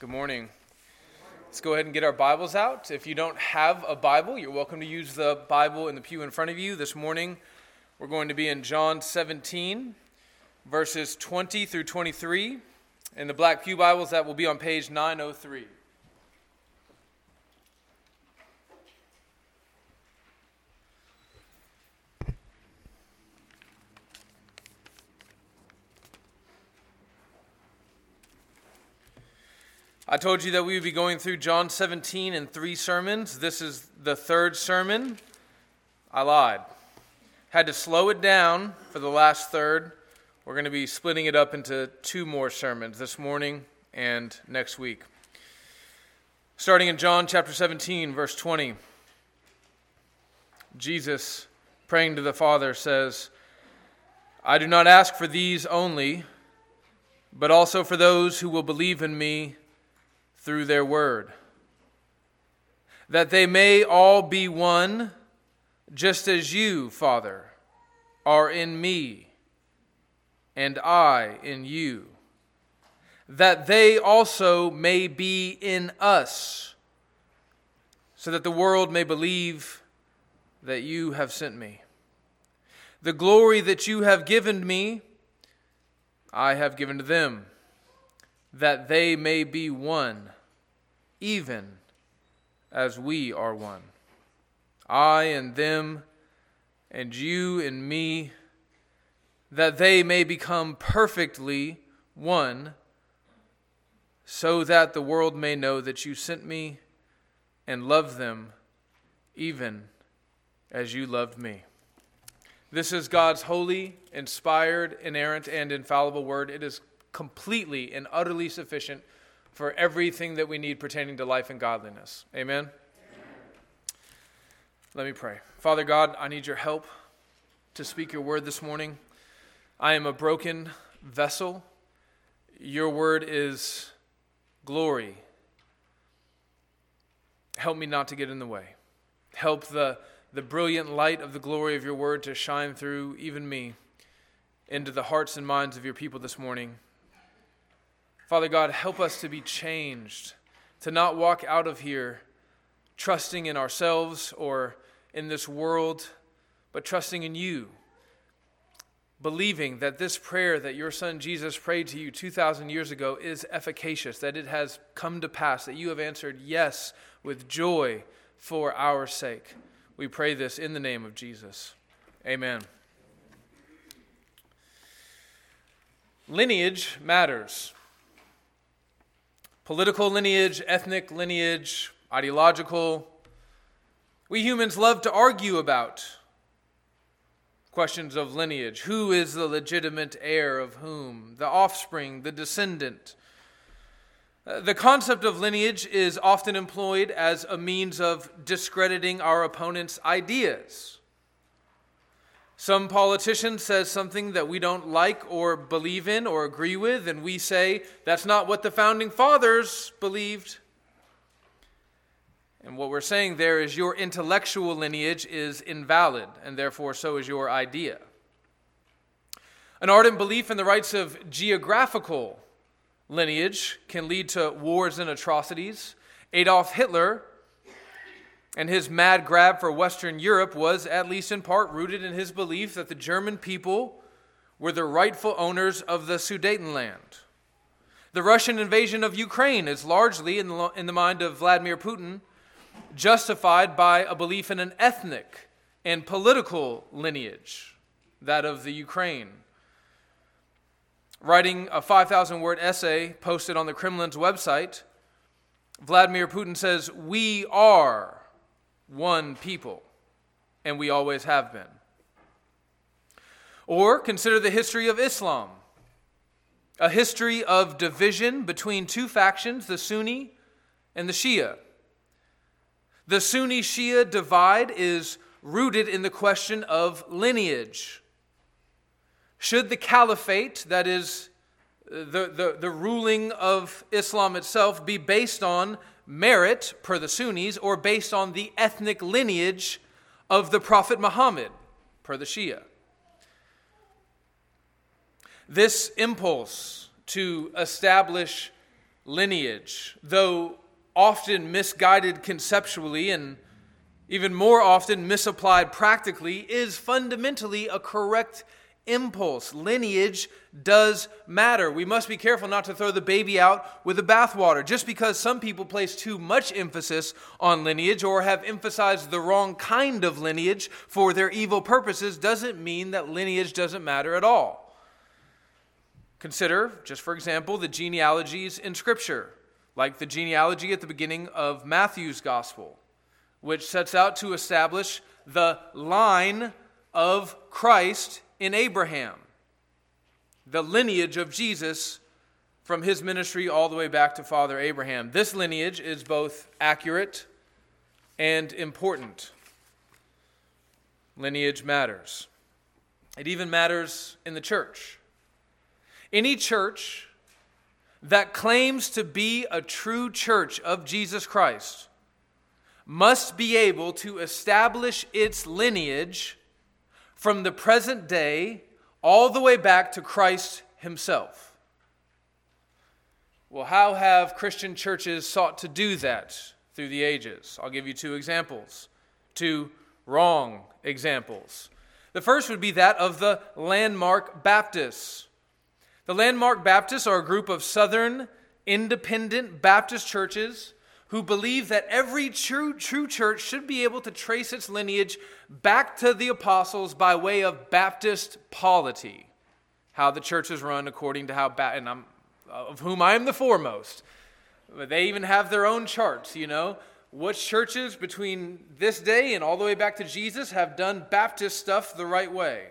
Good morning. Let's go ahead and get our Bibles out. If you don't have a Bible, you're welcome to use the Bible in the pew in front of you. This morning, we're going to be in John 17, verses 20 through 23. In the Black Pew Bibles, that will be on page 903. I told you that we would be going through John 17 in three sermons. This is the third sermon. I lied. Had to slow it down for the last third. We're going to be splitting it up into two more sermons this morning and next week. Starting in John chapter 17, verse 20. Jesus, praying to the Father, says, I do not ask for these only, but also for those who will believe in me through their word, that they may all be one, just as you, Father, are in me, and I in you, that they also may be in us, so that the world may believe that you have sent me. The glory that you have given me, I have given to them, that they may be one even as we are one. I and them, and you and me, that they may become perfectly one, so that the world may know that you sent me and loved them even as you loved me. This is God's holy, inspired, inerrant, and infallible word. It is completely and utterly sufficient for everything that we need pertaining to life and godliness. Amen? Amen? Let me pray. Father God, I need your help to speak your word this morning. I am a broken vessel. Your word is glory. Help me not to get in the way. Help the, the brilliant light of the glory of your word to shine through even me into the hearts and minds of your people this morning. Father God, help us to be changed, to not walk out of here trusting in ourselves or in this world, but trusting in you. Believing that this prayer that your son Jesus prayed to you 2,000 years ago is efficacious, that it has come to pass, that you have answered yes with joy for our sake. We pray this in the name of Jesus. Amen. Lineage matters. Political lineage, ethnic lineage, ideological. We humans love to argue about questions of lineage. Who is the legitimate heir of whom? The offspring, the descendant. Uh, the concept of lineage is often employed as a means of discrediting our opponent's ideas. Some politician says something that we don't like or believe in or agree with, and we say that's not what the founding fathers believed. And what we're saying there is your intellectual lineage is invalid, and therefore so is your idea. An ardent belief in the rights of geographical lineage can lead to wars and atrocities. Adolf Hitler and his mad grab for Western Europe was, at least in part, rooted in his belief that the German people were the rightful owners of the Sudetenland. The Russian invasion of Ukraine is largely, in the, in the mind of Vladimir Putin, justified by a belief in an ethnic and political lineage, that of the Ukraine. Writing a 5,000 word essay posted on the Kremlin's website, Vladimir Putin says, We are one people, and we always have been. Or consider the history of Islam a history of division between two factions, the Sunni and the Shia. The Sunni Shia divide is rooted in the question of lineage. Should the caliphate, that is, the, the, the ruling of Islam itself, be based on merit, per the Sunnis, or based on the ethnic lineage of the Prophet Muhammad, per the Shia. This impulse to establish lineage, though often misguided conceptually and even more often misapplied practically, is fundamentally a correct impulse. Lineage does matter. We must be careful not to throw the baby out with the bathwater. Just because some people place too much emphasis on lineage or have emphasized the wrong kind of lineage for their evil purposes doesn't mean that lineage doesn't matter at all. Consider, just for example, the genealogies in Scripture, like the genealogy at the beginning of Matthew's Gospel which sets out to establish the line of Christ in Abraham, the lineage of Jesus from his ministry all the way back to Father Abraham. This lineage is both accurate and important. Lineage matters. It even matters in the church. Any church that claims to be a true church of Jesus Christ must be able to establish its lineage from the present day all the way back to Christ himself. Well, how have Christian churches sought to do that through the ages? I'll give you two examples, two wrong examples. The first would be that of the Landmark Baptists. The Landmark Baptists are a group of Southern independent Baptist churches who believe that every true, true church should be able to trace its lineage back to the apostles by way of Baptist polity, how the church is run according to how, ba- and I'm, of whom I am the foremost. They even have their own charts, you know. Which churches between this day and all the way back to Jesus have done Baptist stuff the right way?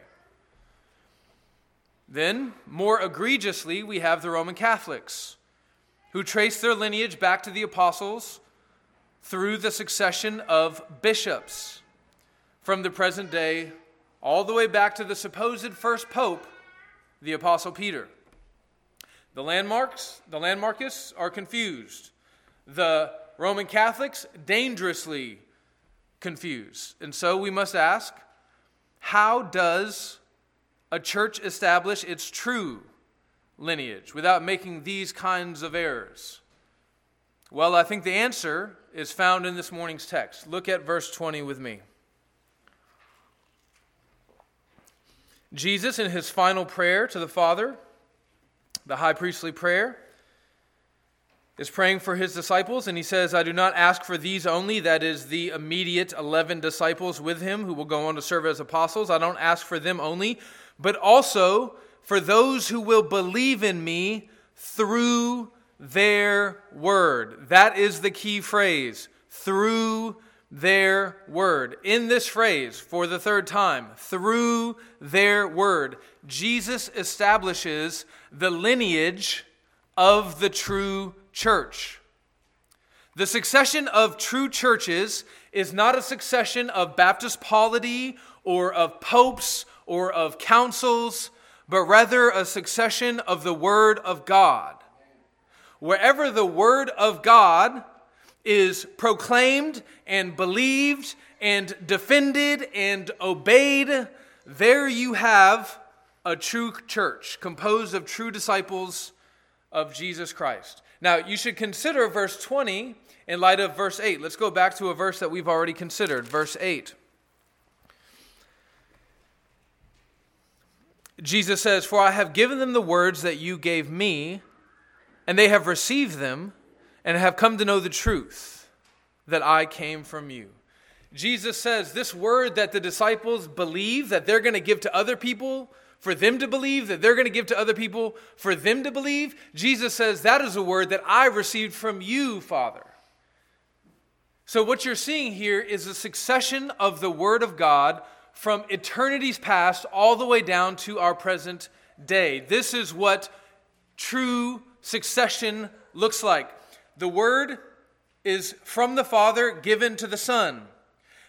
Then, more egregiously, we have the Roman Catholics who trace their lineage back to the apostles through the succession of bishops from the present day all the way back to the supposed first pope, the apostle Peter. The landmarks, the landmarkists are confused. The Roman Catholics dangerously confused. And so we must ask, how does a church establish its true lineage without making these kinds of errors? Well, I think the answer is found in this morning's text. Look at verse 20 with me. Jesus, in his final prayer to the Father, the high priestly prayer, is praying for his disciples, and he says, I do not ask for these only, that is, the immediate 11 disciples with him who will go on to serve as apostles. I don't ask for them only, but also for those who will believe in me through their word. That is the key phrase through their word. In this phrase, for the third time, through their word, Jesus establishes the lineage of the true church. The succession of true churches is not a succession of Baptist polity or of popes or of councils but rather a succession of the Word of God. Wherever the Word of God is proclaimed and believed and defended and obeyed, there you have a true church composed of true disciples of Jesus Christ. Now, you should consider verse 20 in light of verse 8. Let's go back to a verse that we've already considered, verse 8. Jesus says, For I have given them the words that you gave me, and they have received them, and have come to know the truth that I came from you. Jesus says, This word that the disciples believe that they're going to give to other people, for them to believe, that they're going to give to other people, for them to believe, Jesus says, That is a word that I received from you, Father. So, what you're seeing here is a succession of the Word of God from eternities past all the way down to our present day. This is what true succession looks like. The word is from the Father given to the Son.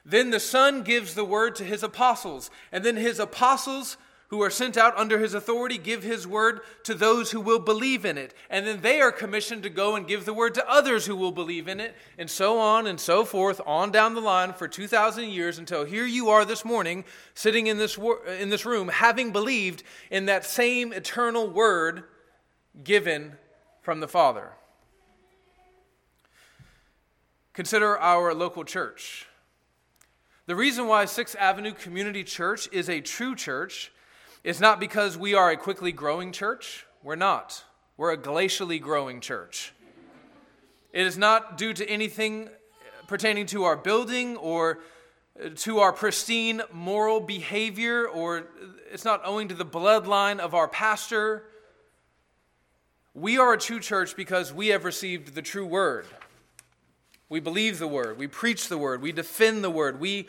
Then the Son gives the word to his apostles, and then his apostles who are sent out under his authority give his word to those who will believe in it. And then they are commissioned to go and give the word to others who will believe in it, and so on and so forth, on down the line for 2,000 years until here you are this morning, sitting in this, wor- in this room, having believed in that same eternal word given from the Father. Consider our local church. The reason why Sixth Avenue Community Church is a true church is not because we are a quickly growing church. We're not. We're a glacially growing church. It is not due to anything pertaining to our building or to our pristine moral behavior, or it's not owing to the bloodline of our pastor. We are a true church because we have received the true word. We believe the word. We preach the word. We defend the word. We,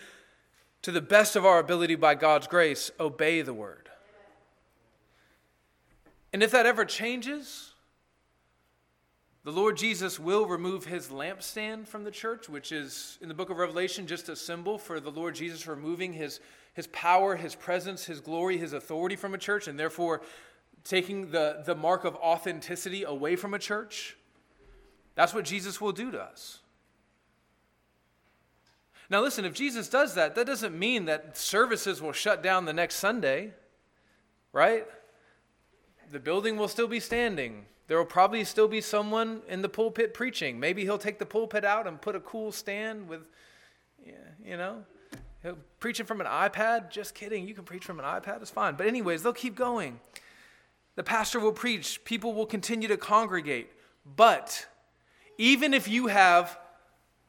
to the best of our ability by God's grace, obey the word. And if that ever changes, the Lord Jesus will remove his lampstand from the church, which is in the book of Revelation just a symbol for the Lord Jesus removing his, his power, his presence, his glory, his authority from a church, and therefore taking the, the mark of authenticity away from a church. That's what Jesus will do to us. Now, listen, if Jesus does that, that doesn't mean that services will shut down the next Sunday, right? The building will still be standing. There will probably still be someone in the pulpit preaching. Maybe he'll take the pulpit out and put a cool stand with, you know, preaching from an iPad. Just kidding. You can preach from an iPad. It's fine. But, anyways, they'll keep going. The pastor will preach. People will continue to congregate. But even if you have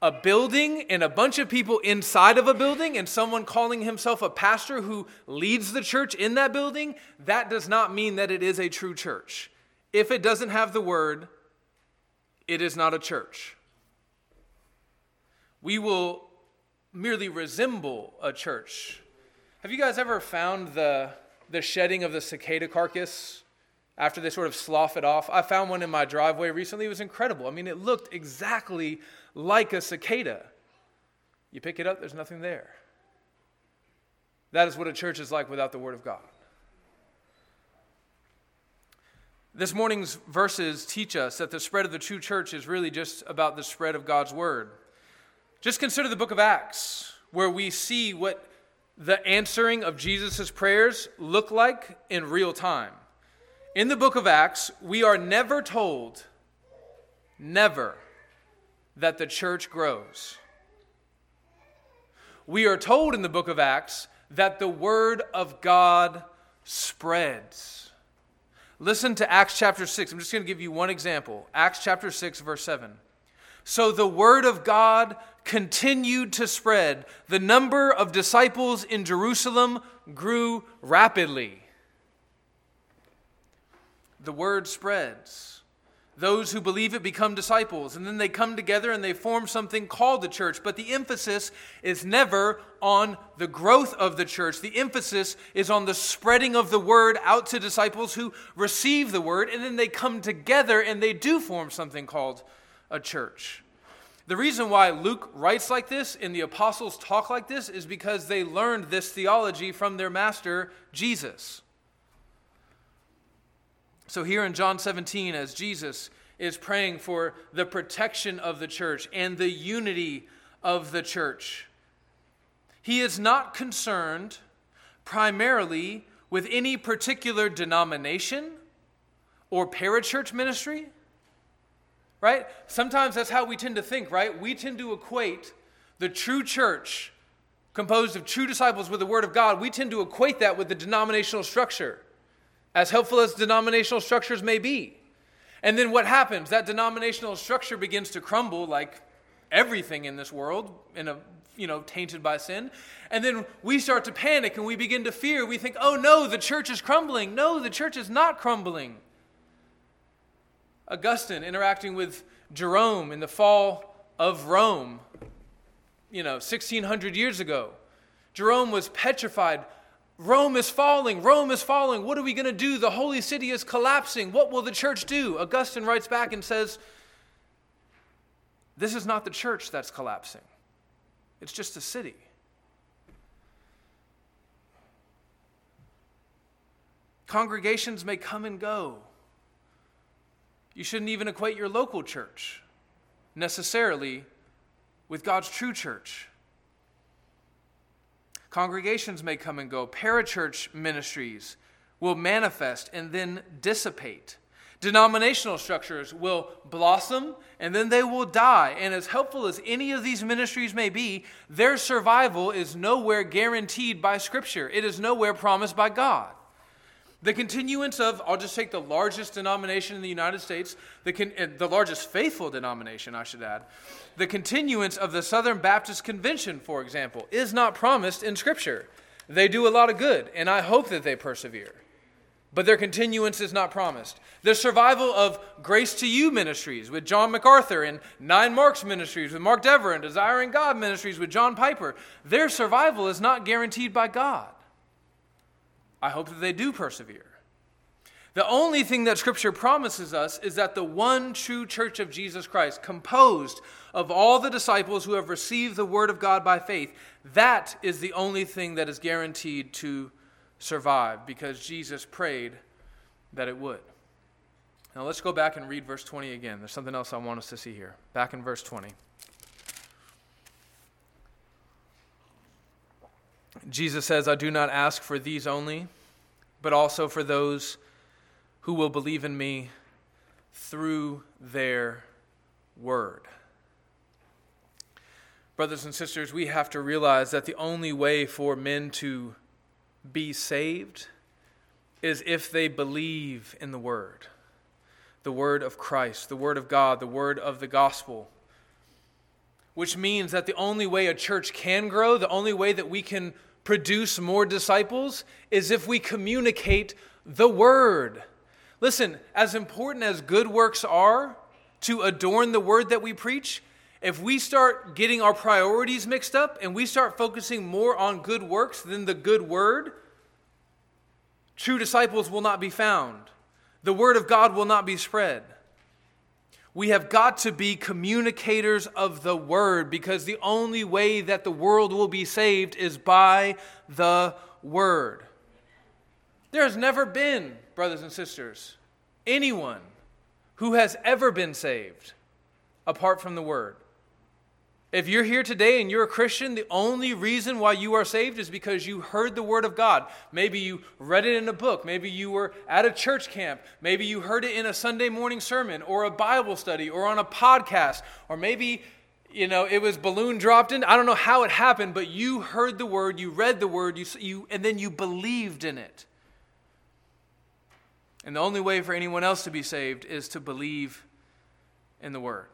a building and a bunch of people inside of a building and someone calling himself a pastor who leads the church in that building, that does not mean that it is a true church. If it doesn't have the word, it is not a church. We will merely resemble a church. Have you guys ever found the, the shedding of the cicada carcass after they sort of slough it off? I found one in my driveway recently. It was incredible. I mean, it looked exactly like a cicada. You pick it up, there's nothing there. That is what a church is like without the Word of God. This morning's verses teach us that the spread of the true church is really just about the spread of God's Word. Just consider the book of Acts, where we see what the answering of Jesus' prayers look like in real time. In the book of Acts, we are never told, never, that the church grows. We are told in the book of Acts that the word of God spreads. Listen to Acts chapter 6. I'm just going to give you one example. Acts chapter 6, verse 7. So the word of God continued to spread. The number of disciples in Jerusalem grew rapidly. The word spreads. Those who believe it become disciples, and then they come together and they form something called the church. But the emphasis is never on the growth of the church. The emphasis is on the spreading of the word out to disciples who receive the word, and then they come together and they do form something called a church. The reason why Luke writes like this and the apostles talk like this is because they learned this theology from their master, Jesus. So, here in John 17, as Jesus is praying for the protection of the church and the unity of the church, he is not concerned primarily with any particular denomination or parachurch ministry. Right? Sometimes that's how we tend to think, right? We tend to equate the true church composed of true disciples with the Word of God, we tend to equate that with the denominational structure as helpful as denominational structures may be. And then what happens? That denominational structure begins to crumble like everything in this world in a you know tainted by sin. And then we start to panic and we begin to fear. We think, "Oh no, the church is crumbling." No, the church is not crumbling. Augustine interacting with Jerome in the fall of Rome, you know, 1600 years ago. Jerome was petrified Rome is falling. Rome is falling. What are we going to do? The holy city is collapsing. What will the church do? Augustine writes back and says, This is not the church that's collapsing, it's just a city. Congregations may come and go. You shouldn't even equate your local church necessarily with God's true church. Congregations may come and go. Parachurch ministries will manifest and then dissipate. Denominational structures will blossom and then they will die. And as helpful as any of these ministries may be, their survival is nowhere guaranteed by Scripture, it is nowhere promised by God. The continuance of, I'll just take the largest denomination in the United States, the, con, uh, the largest faithful denomination, I should add. The continuance of the Southern Baptist Convention, for example, is not promised in Scripture. They do a lot of good, and I hope that they persevere but their continuance is not promised. The survival of Grace to You ministries with John MacArthur and Nine Marks ministries with Mark Dever and Desiring God ministries with John Piper, their survival is not guaranteed by God. I hope that they do persevere. The only thing that Scripture promises us is that the one true church of Jesus Christ, composed of all the disciples who have received the Word of God by faith, that is the only thing that is guaranteed to survive because Jesus prayed that it would. Now let's go back and read verse 20 again. There's something else I want us to see here. Back in verse 20. Jesus says, I do not ask for these only, but also for those who will believe in me through their word. Brothers and sisters, we have to realize that the only way for men to be saved is if they believe in the Word, the Word of Christ, the Word of God, the Word of the gospel. Which means that the only way a church can grow, the only way that we can produce more disciples, is if we communicate the Word. Listen, as important as good works are to adorn the Word that we preach, if we start getting our priorities mixed up and we start focusing more on good works than the good word, true disciples will not be found. The word of God will not be spread. We have got to be communicators of the word because the only way that the world will be saved is by the word. There has never been, brothers and sisters, anyone who has ever been saved apart from the word. If you're here today and you're a Christian, the only reason why you are saved is because you heard the Word of God. Maybe you read it in a book. Maybe you were at a church camp. Maybe you heard it in a Sunday morning sermon or a Bible study or on a podcast. Or maybe, you know, it was balloon dropped in. I don't know how it happened, but you heard the Word, you read the Word, you, you, and then you believed in it. And the only way for anyone else to be saved is to believe in the Word.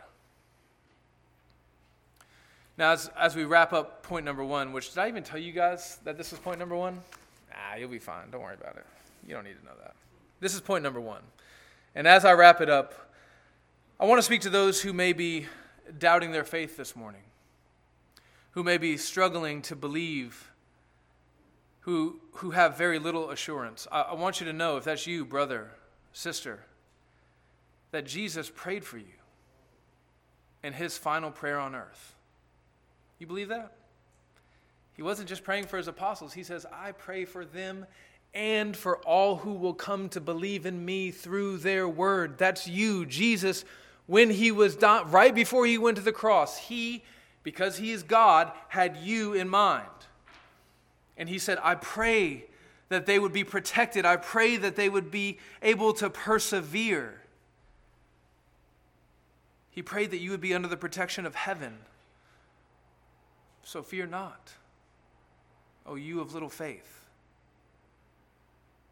Now, as, as we wrap up point number one, which did I even tell you guys that this was point number one? Ah, you'll be fine. Don't worry about it. You don't need to know that. This is point number one. And as I wrap it up, I want to speak to those who may be doubting their faith this morning, who may be struggling to believe, who, who have very little assurance. I, I want you to know, if that's you, brother, sister, that Jesus prayed for you in his final prayer on earth. You believe that? He wasn't just praying for his apostles. He says, I pray for them and for all who will come to believe in me through their word. That's you, Jesus. When he was done, right before he went to the cross, he, because he is God, had you in mind. And he said, I pray that they would be protected. I pray that they would be able to persevere. He prayed that you would be under the protection of heaven. So fear not, O you of little faith.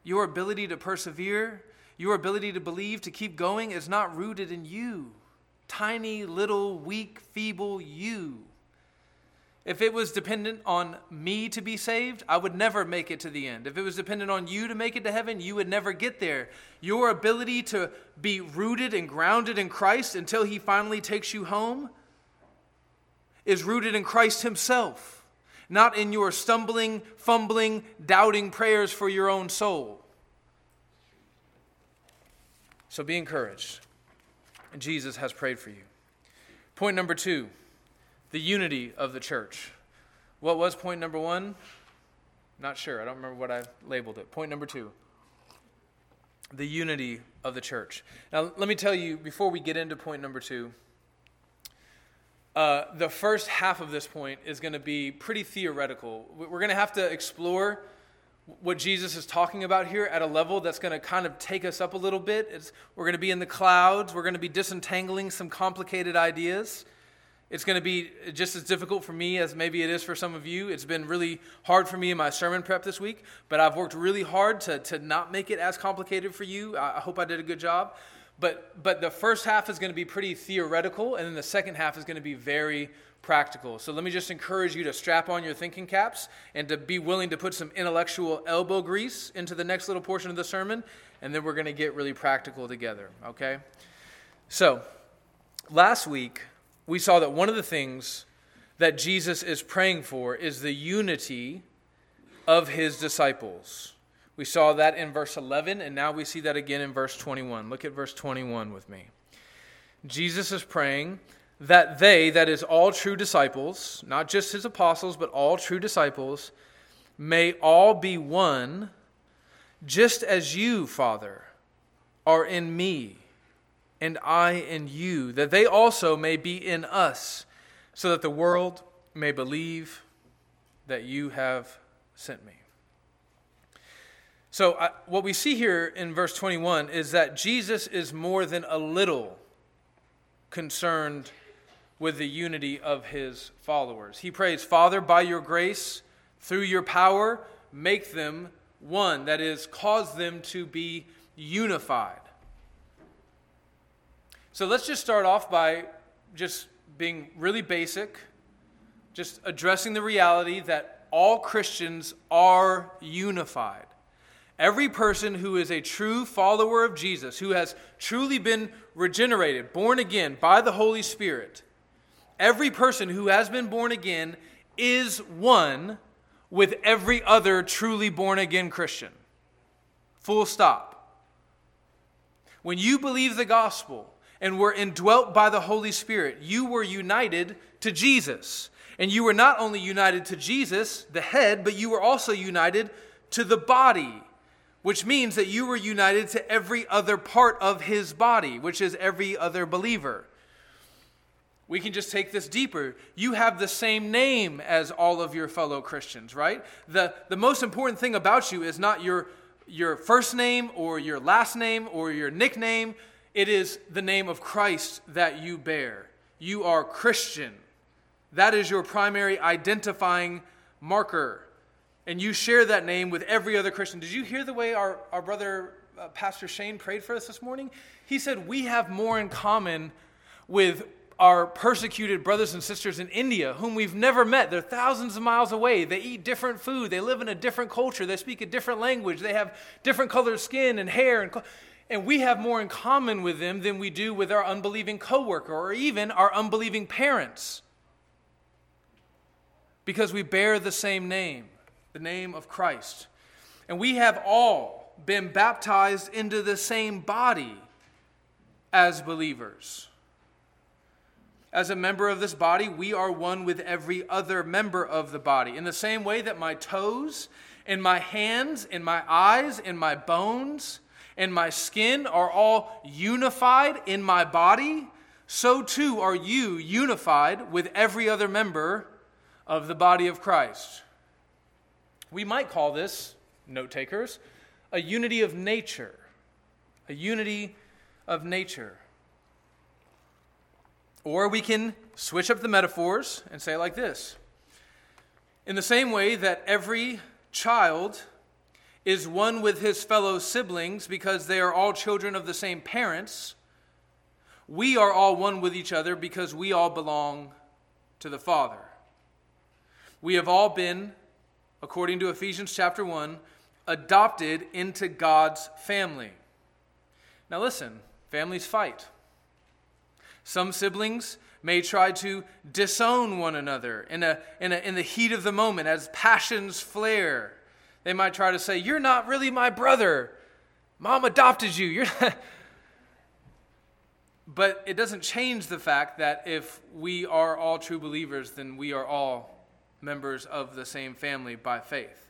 Your ability to persevere, your ability to believe, to keep going, is not rooted in you. Tiny, little, weak, feeble you. If it was dependent on me to be saved, I would never make it to the end. If it was dependent on you to make it to heaven, you would never get there. Your ability to be rooted and grounded in Christ until He finally takes you home is rooted in Christ Himself, not in your stumbling, fumbling, doubting prayers for your own soul. So be encouraged. And Jesus has prayed for you. Point number two the unity of the church. What was point number one? Not sure. I don't remember what I labeled it. Point number two the unity of the church. Now, let me tell you, before we get into point number two, uh, the first half of this point is going to be pretty theoretical. We're going to have to explore what Jesus is talking about here at a level that's going to kind of take us up a little bit. It's, we're going to be in the clouds. We're going to be disentangling some complicated ideas. It's going to be just as difficult for me as maybe it is for some of you. It's been really hard for me in my sermon prep this week, but I've worked really hard to, to not make it as complicated for you. I hope I did a good job. But, but the first half is going to be pretty theoretical, and then the second half is going to be very practical. So let me just encourage you to strap on your thinking caps and to be willing to put some intellectual elbow grease into the next little portion of the sermon, and then we're going to get really practical together, okay? So, last week, we saw that one of the things that Jesus is praying for is the unity of his disciples. We saw that in verse 11, and now we see that again in verse 21. Look at verse 21 with me. Jesus is praying that they, that is, all true disciples, not just his apostles, but all true disciples, may all be one, just as you, Father, are in me and I in you, that they also may be in us, so that the world may believe that you have sent me. So, what we see here in verse 21 is that Jesus is more than a little concerned with the unity of his followers. He prays, Father, by your grace, through your power, make them one. That is, cause them to be unified. So let's just start off by just being really basic, just addressing the reality that all Christians are unified. Every person who is a true follower of Jesus, who has truly been regenerated, born again by the Holy Spirit, every person who has been born again is one with every other truly born again Christian. Full stop. When you believe the gospel, and were indwelt by the Holy Spirit. You were united to Jesus. And you were not only united to Jesus, the head, but you were also united to the body, which means that you were united to every other part of his body, which is every other believer. We can just take this deeper. You have the same name as all of your fellow Christians, right? The, the most important thing about you is not your, your first name or your last name or your nickname. It is the name of Christ that you bear. You are Christian. That is your primary identifying marker. And you share that name with every other Christian. Did you hear the way our, our brother, uh, Pastor Shane, prayed for us this morning? He said, We have more in common with our persecuted brothers and sisters in India, whom we've never met. They're thousands of miles away. They eat different food. They live in a different culture. They speak a different language. They have different colored skin and hair. And and we have more in common with them than we do with our unbelieving coworker or even our unbelieving parents. Because we bear the same name, the name of Christ. And we have all been baptized into the same body as believers. As a member of this body, we are one with every other member of the body. In the same way that my toes and my hands and my eyes and my bones and my skin are all unified in my body, so too are you unified with every other member of the body of Christ. We might call this, note takers, a unity of nature. A unity of nature. Or we can switch up the metaphors and say like this In the same way that every child is one with his fellow siblings because they are all children of the same parents. We are all one with each other because we all belong to the Father. We have all been, according to Ephesians chapter 1, adopted into God's family. Now, listen, families fight. Some siblings may try to disown one another in, a, in, a, in the heat of the moment as passions flare. They might try to say, You're not really my brother. Mom adopted you. You're but it doesn't change the fact that if we are all true believers, then we are all members of the same family by faith.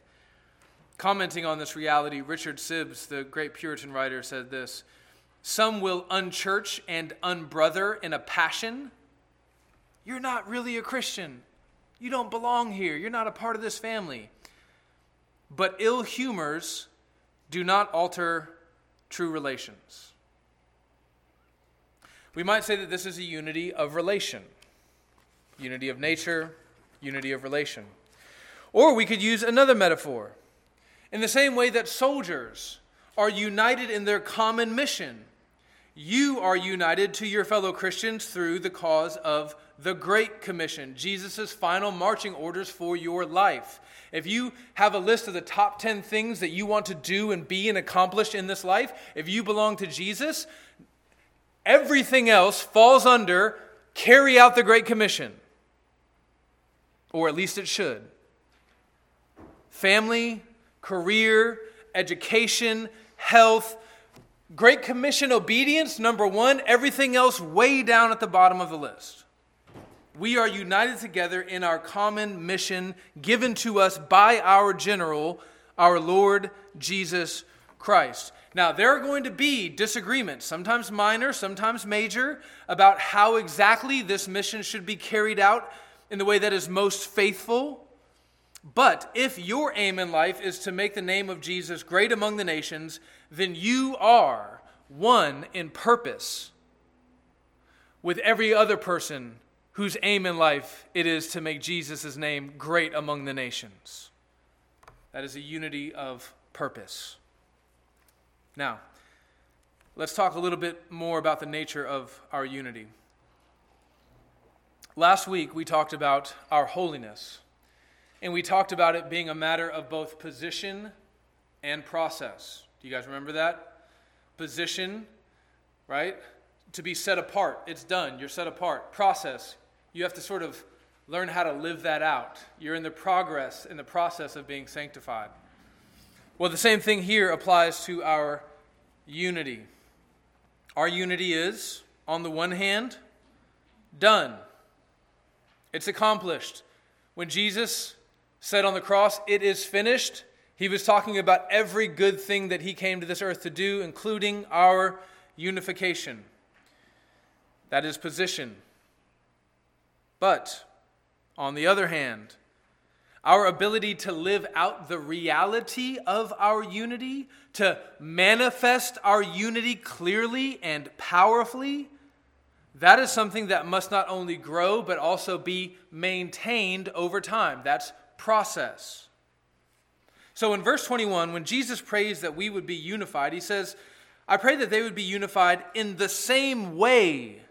Commenting on this reality, Richard Sibbes, the great Puritan writer, said this Some will unchurch and unbrother in a passion. You're not really a Christian. You don't belong here. You're not a part of this family. but ill humors do not alter true relations. We might say that this is a unity of relation, unity of nature, unity of relation. Or we could use another metaphor. In the same way that soldiers are united in their common mission, you are united to your fellow Christians through the cause of the Great Commission, Jesus' final marching orders for your life. If you have a list of the top 10 things that you want to do and be and accomplish in this life, if you belong to Jesus, everything else falls under carry out the Great Commission. Or at least it should. Family, career, education, health, Great Commission obedience, number one, everything else way down at the bottom of the list. We are united together in our common mission given to us by our general, our Lord Jesus Christ. Now, there are going to be disagreements, sometimes minor, sometimes major, about how exactly this mission should be carried out in the way that is most faithful. But if your aim in life is to make the name of Jesus great among the nations, then you are one in purpose with every other person whose aim in life it is to make Jesus' name great among the nations. That is a unity of purpose. Now, let's talk a little bit more about the nature of our unity. Last week, we talked about our holiness, and we talked about it being a matter of both position and process. Do you guys remember that? Position, right? To be set apart. It's done. You're set apart. Process. You have to sort of learn how to live that out. You're in the progress, in the process of being sanctified. Well, the same thing here applies to our unity. Our unity is, on the one hand, done. It's accomplished. When Jesus said on the cross, It is finished, he was talking about every good thing that he came to this earth to do, including our unification. That is position. But, on the other hand, our ability to live out the reality of our unity, to manifest our unity clearly and powerfully, that is something that must not only grow, but also be maintained over time. That's process. So in verse 21, when Jesus prays that we would be unified, he says, I pray that they would be unified in the same way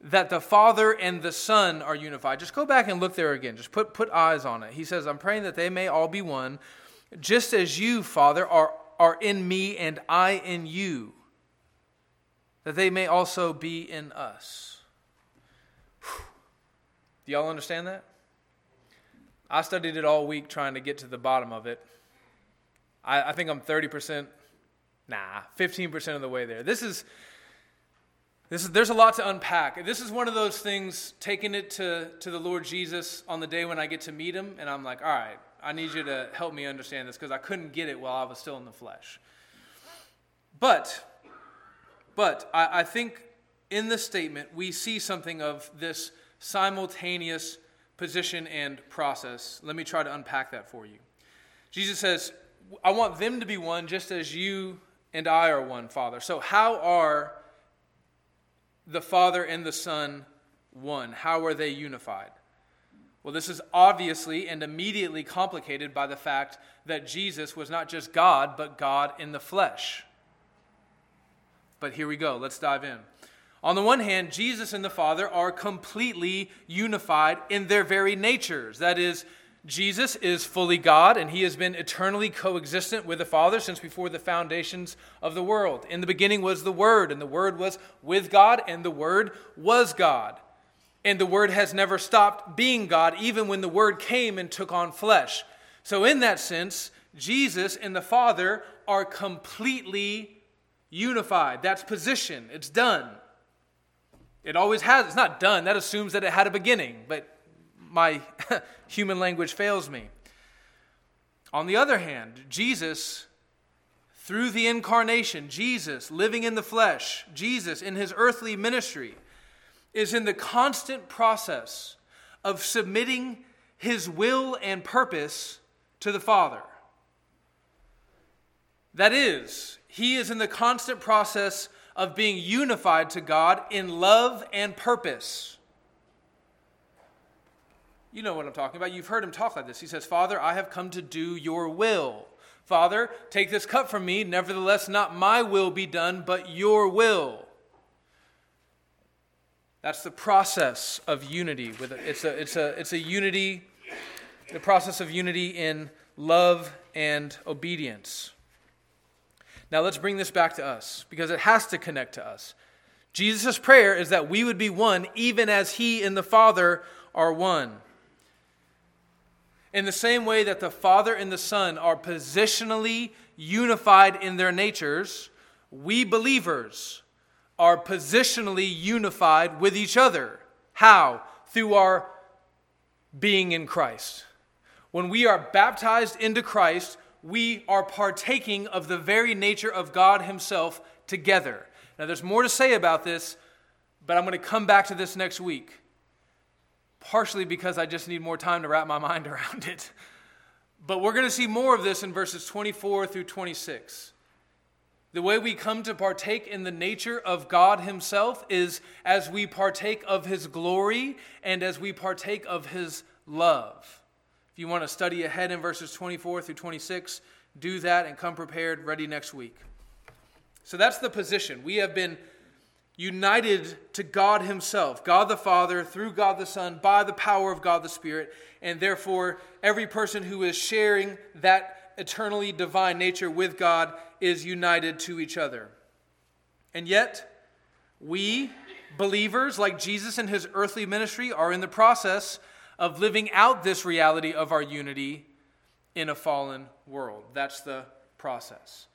that the Father and the Son are unified. Just go back and look there again. Just put, put eyes on it. He says, I'm praying that they may all be one, just as you, Father, are, are in me and I in you, that they may also be in us. Whew. Do y'all understand that? I studied it all week trying to get to the bottom of it. I, I think I'm 30%, nah, 15% of the way there. This is this is, there's a lot to unpack. This is one of those things, taking it to, to the Lord Jesus on the day when I get to meet him, and I'm like, all right, I need you to help me understand this because I couldn't get it while I was still in the flesh. But, but I, I think in this statement, we see something of this simultaneous position and process. Let me try to unpack that for you. Jesus says, I want them to be one just as you and I are one, Father. So, how are the Father and the Son one? How are they unified? Well, this is obviously and immediately complicated by the fact that Jesus was not just God, but God in the flesh. But here we go. Let's dive in. On the one hand, Jesus and the Father are completely unified in their very natures. That is, Jesus is fully God, and he has been eternally coexistent with the Father since before the foundations of the world. In the beginning was the Word, and the Word was with God, and the Word was God. And the Word has never stopped being God, even when the Word came and took on flesh. So, in that sense, Jesus and the Father are completely unified. That's position, it's done. It always has, it's not done. That assumes that it had a beginning, but my human language fails me. On the other hand, Jesus, through the incarnation, Jesus living in the flesh, Jesus in his earthly ministry, is in the constant process of submitting his will and purpose to the Father. That is, he is in the constant process of being unified to God in love and purpose. You know what I'm talking about. You've heard him talk like this. He says, Father, I have come to do your will. Father, take this cup from me. Nevertheless, not my will be done, but your will. That's the process of unity. With. It's, a, it's, a, it's a unity, the process of unity in love and obedience. Now let's bring this back to us because it has to connect to us. Jesus' prayer is that we would be one even as he and the Father are one. In the same way that the Father and the Son are positionally unified in their natures, we believers are positionally unified with each other. How? Through our being in Christ. When we are baptized into Christ, we are partaking of the very nature of God Himself together. Now, there's more to say about this, but I'm going to come back to this next week. Partially because I just need more time to wrap my mind around it. But we're going to see more of this in verses 24 through 26. The way we come to partake in the nature of God Himself is as we partake of His glory and as we partake of His love. If you want to study ahead in verses 24 through 26, do that and come prepared, ready next week. So that's the position. We have been united to God Himself, God the Father, through God the Son, by the power of God the Spirit, and therefore every person who is sharing that eternally divine nature with God is united to each other. And yet, we, believers, like Jesus in His earthly ministry, are in the process of living out this reality of our unity in a fallen world. That's the process.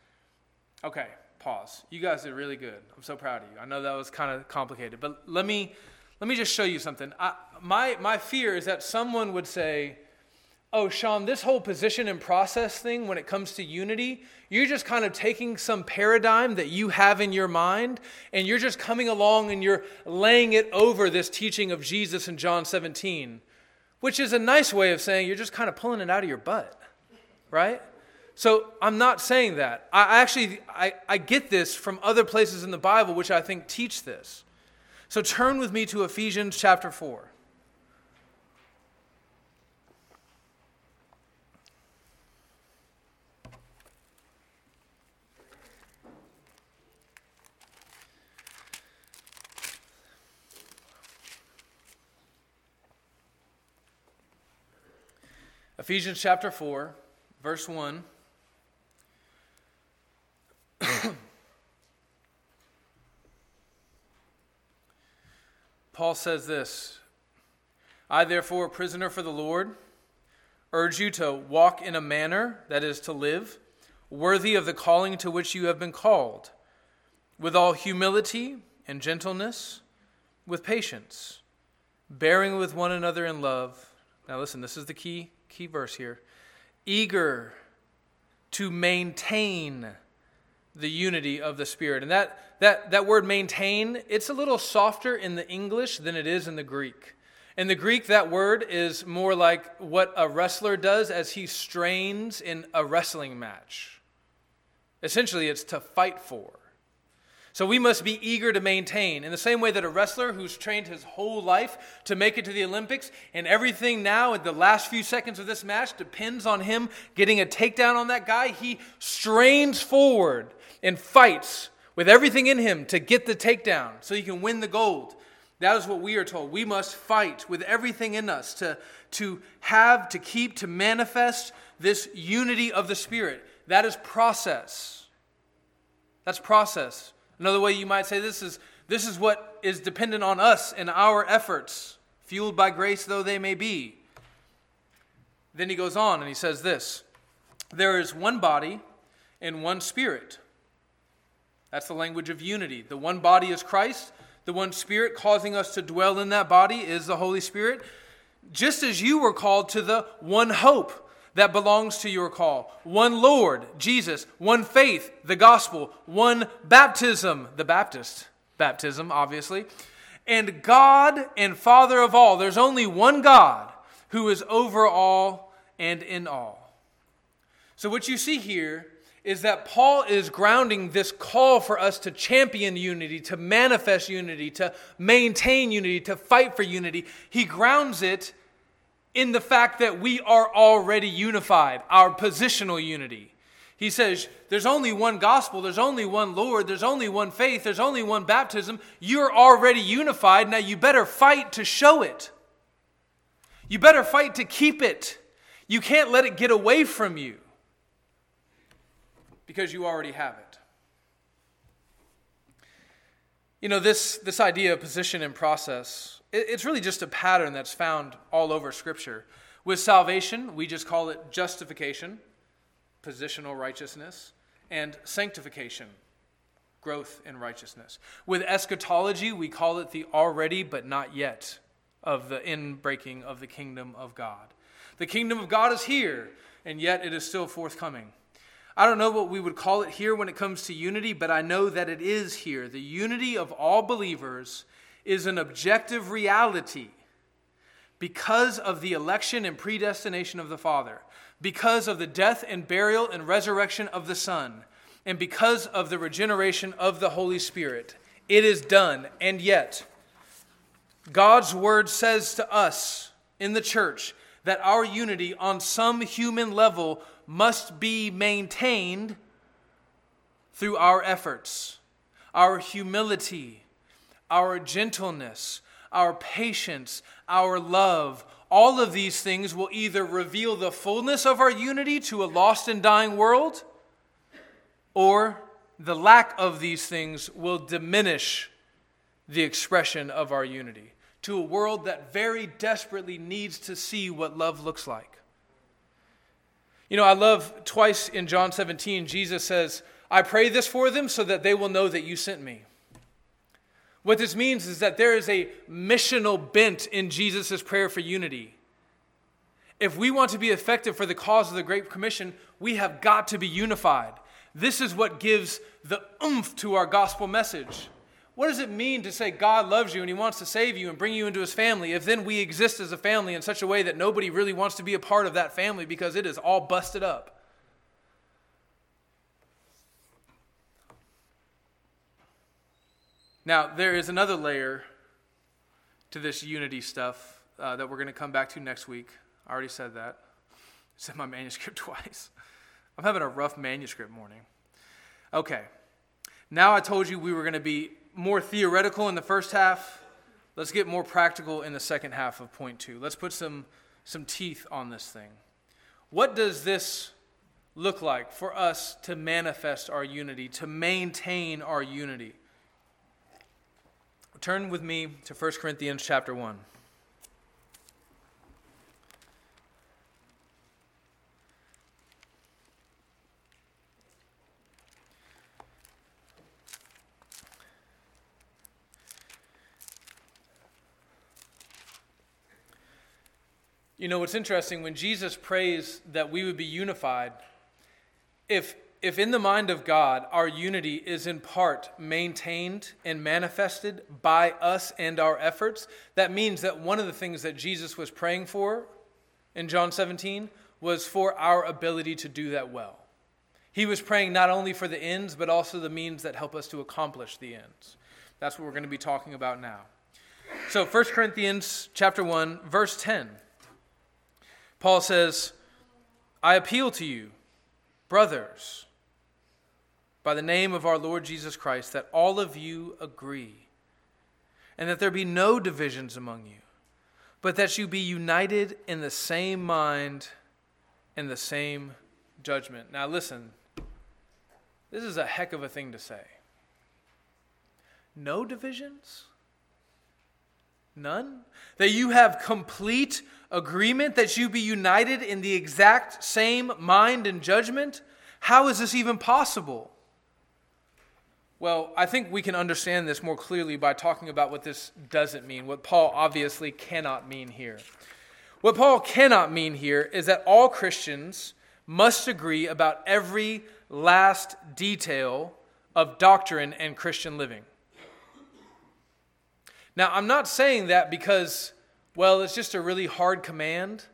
Okay, pause. You guys did really good. I'm so proud of you. I know that was kind of complicated, but let me let me just show you something. I, my my fear is that someone would say, "Oh, Sean, this whole position and process thing when it comes to unity, you're just kind of taking some paradigm that you have in your mind and you're just coming along and you're laying it over this teaching of Jesus in John 17." Which is a nice way of saying you're just kind of pulling it out of your butt, right? So I'm not saying that. I actually I, I get this from other places in the Bible which I think teach this. So turn with me to Ephesians chapter 4. Ephesians chapter 4, verse 1. Paul says this I, therefore, a prisoner for the Lord, urge you to walk in a manner, that is, to live, worthy of the calling to which you have been called, with all humility and gentleness, with patience, bearing with one another in love. Now, listen, this is the key key verse here eager to maintain the unity of the spirit. And that, that, that word maintain it's a little softer in the english than it is in the greek. In the greek that word is more like what a wrestler does as he strains in a wrestling match. Essentially it's to fight for so we must be eager to maintain. In the same way that a wrestler who's trained his whole life to make it to the Olympics, and everything now at the last few seconds of this match depends on him getting a takedown on that guy, he strains forward and fights with everything in him to get the takedown so he can win the gold. That is what we are told. We must fight with everything in us to, to have, to keep, to manifest this unity of the Spirit. That is process. That's process. Another way you might say this is this is what is dependent on us and our efforts, fueled by grace though they may be. Then he goes on and he says this There is one body and one spirit. That's the language of unity. The one body is Christ, the one spirit causing us to dwell in that body is the Holy Spirit. Just as you were called to the one hope that belongs to your call. One Lord, Jesus. One faith, the gospel. One baptism, the Baptist baptism, obviously. And God and Father of all. There's only one God who is over all and in all. So, what you see here is that Paul is grounding this call for us to champion unity, to manifest unity, to maintain unity, to fight for unity. He grounds it in the fact that we are already unified, our positional unity. He says, There's only one gospel, there's only one Lord, there's only one faith, there's only one baptism. You're already unified. Now you better fight to show it. You better fight to keep it. You can't let it get away from you because you already have it. You know, this, this idea of position and process, it's really just a pattern that's found all over Scripture. With salvation, we just call it justification, positional righteousness, and sanctification, growth in righteousness. With eschatology, we call it the already but not yet of the inbreaking of the kingdom of God. The kingdom of God is here, and yet it is still forthcoming. I don't know what we would call it here when it comes to unity, but I know that it is here. The unity of all believers is an objective reality because of the election and predestination of the Father, because of the death and burial and resurrection of the Son, and because of the regeneration of the Holy Spirit. It is done, and yet, God's word says to us in the church that our unity on some human level must be maintained through our efforts, our humility, our gentleness, our patience, our love. All of these things will either reveal the fullness of our unity to a lost and dying world, or the lack of these things will diminish the expression of our unity to a world that very desperately needs to see what love looks like. You know, I love twice in John 17, Jesus says, I pray this for them so that they will know that you sent me. What this means is that there is a missional bent in Jesus' prayer for unity. If we want to be effective for the cause of the Great Commission, we have got to be unified. This is what gives the oomph to our gospel message. What does it mean to say God loves you and He wants to save you and bring you into His family if then we exist as a family in such a way that nobody really wants to be a part of that family because it is all busted up? Now, there is another layer to this unity stuff uh, that we're going to come back to next week. I already said that. I said my manuscript twice. I'm having a rough manuscript morning. Okay. Now I told you we were going to be more theoretical in the first half. Let's get more practical in the second half of point two. Let's put some, some teeth on this thing. What does this look like for us to manifest our unity, to maintain our unity? Turn with me to 1 Corinthians chapter 1. You know, what's interesting, when Jesus prays that we would be unified, if, if in the mind of God our unity is in part maintained and manifested by us and our efforts, that means that one of the things that Jesus was praying for in John 17 was for our ability to do that well. He was praying not only for the ends, but also the means that help us to accomplish the ends. That's what we're going to be talking about now. So 1 Corinthians chapter 1, verse 10. Paul says, I appeal to you, brothers, by the name of our Lord Jesus Christ, that all of you agree, and that there be no divisions among you, but that you be united in the same mind and the same judgment. Now, listen, this is a heck of a thing to say. No divisions? None? That you have complete agreement, that you be united in the exact same mind and judgment? How is this even possible? Well, I think we can understand this more clearly by talking about what this doesn't mean, what Paul obviously cannot mean here. What Paul cannot mean here is that all Christians must agree about every last detail of doctrine and Christian living. Now, I'm not saying that because, well, it's just a really hard command.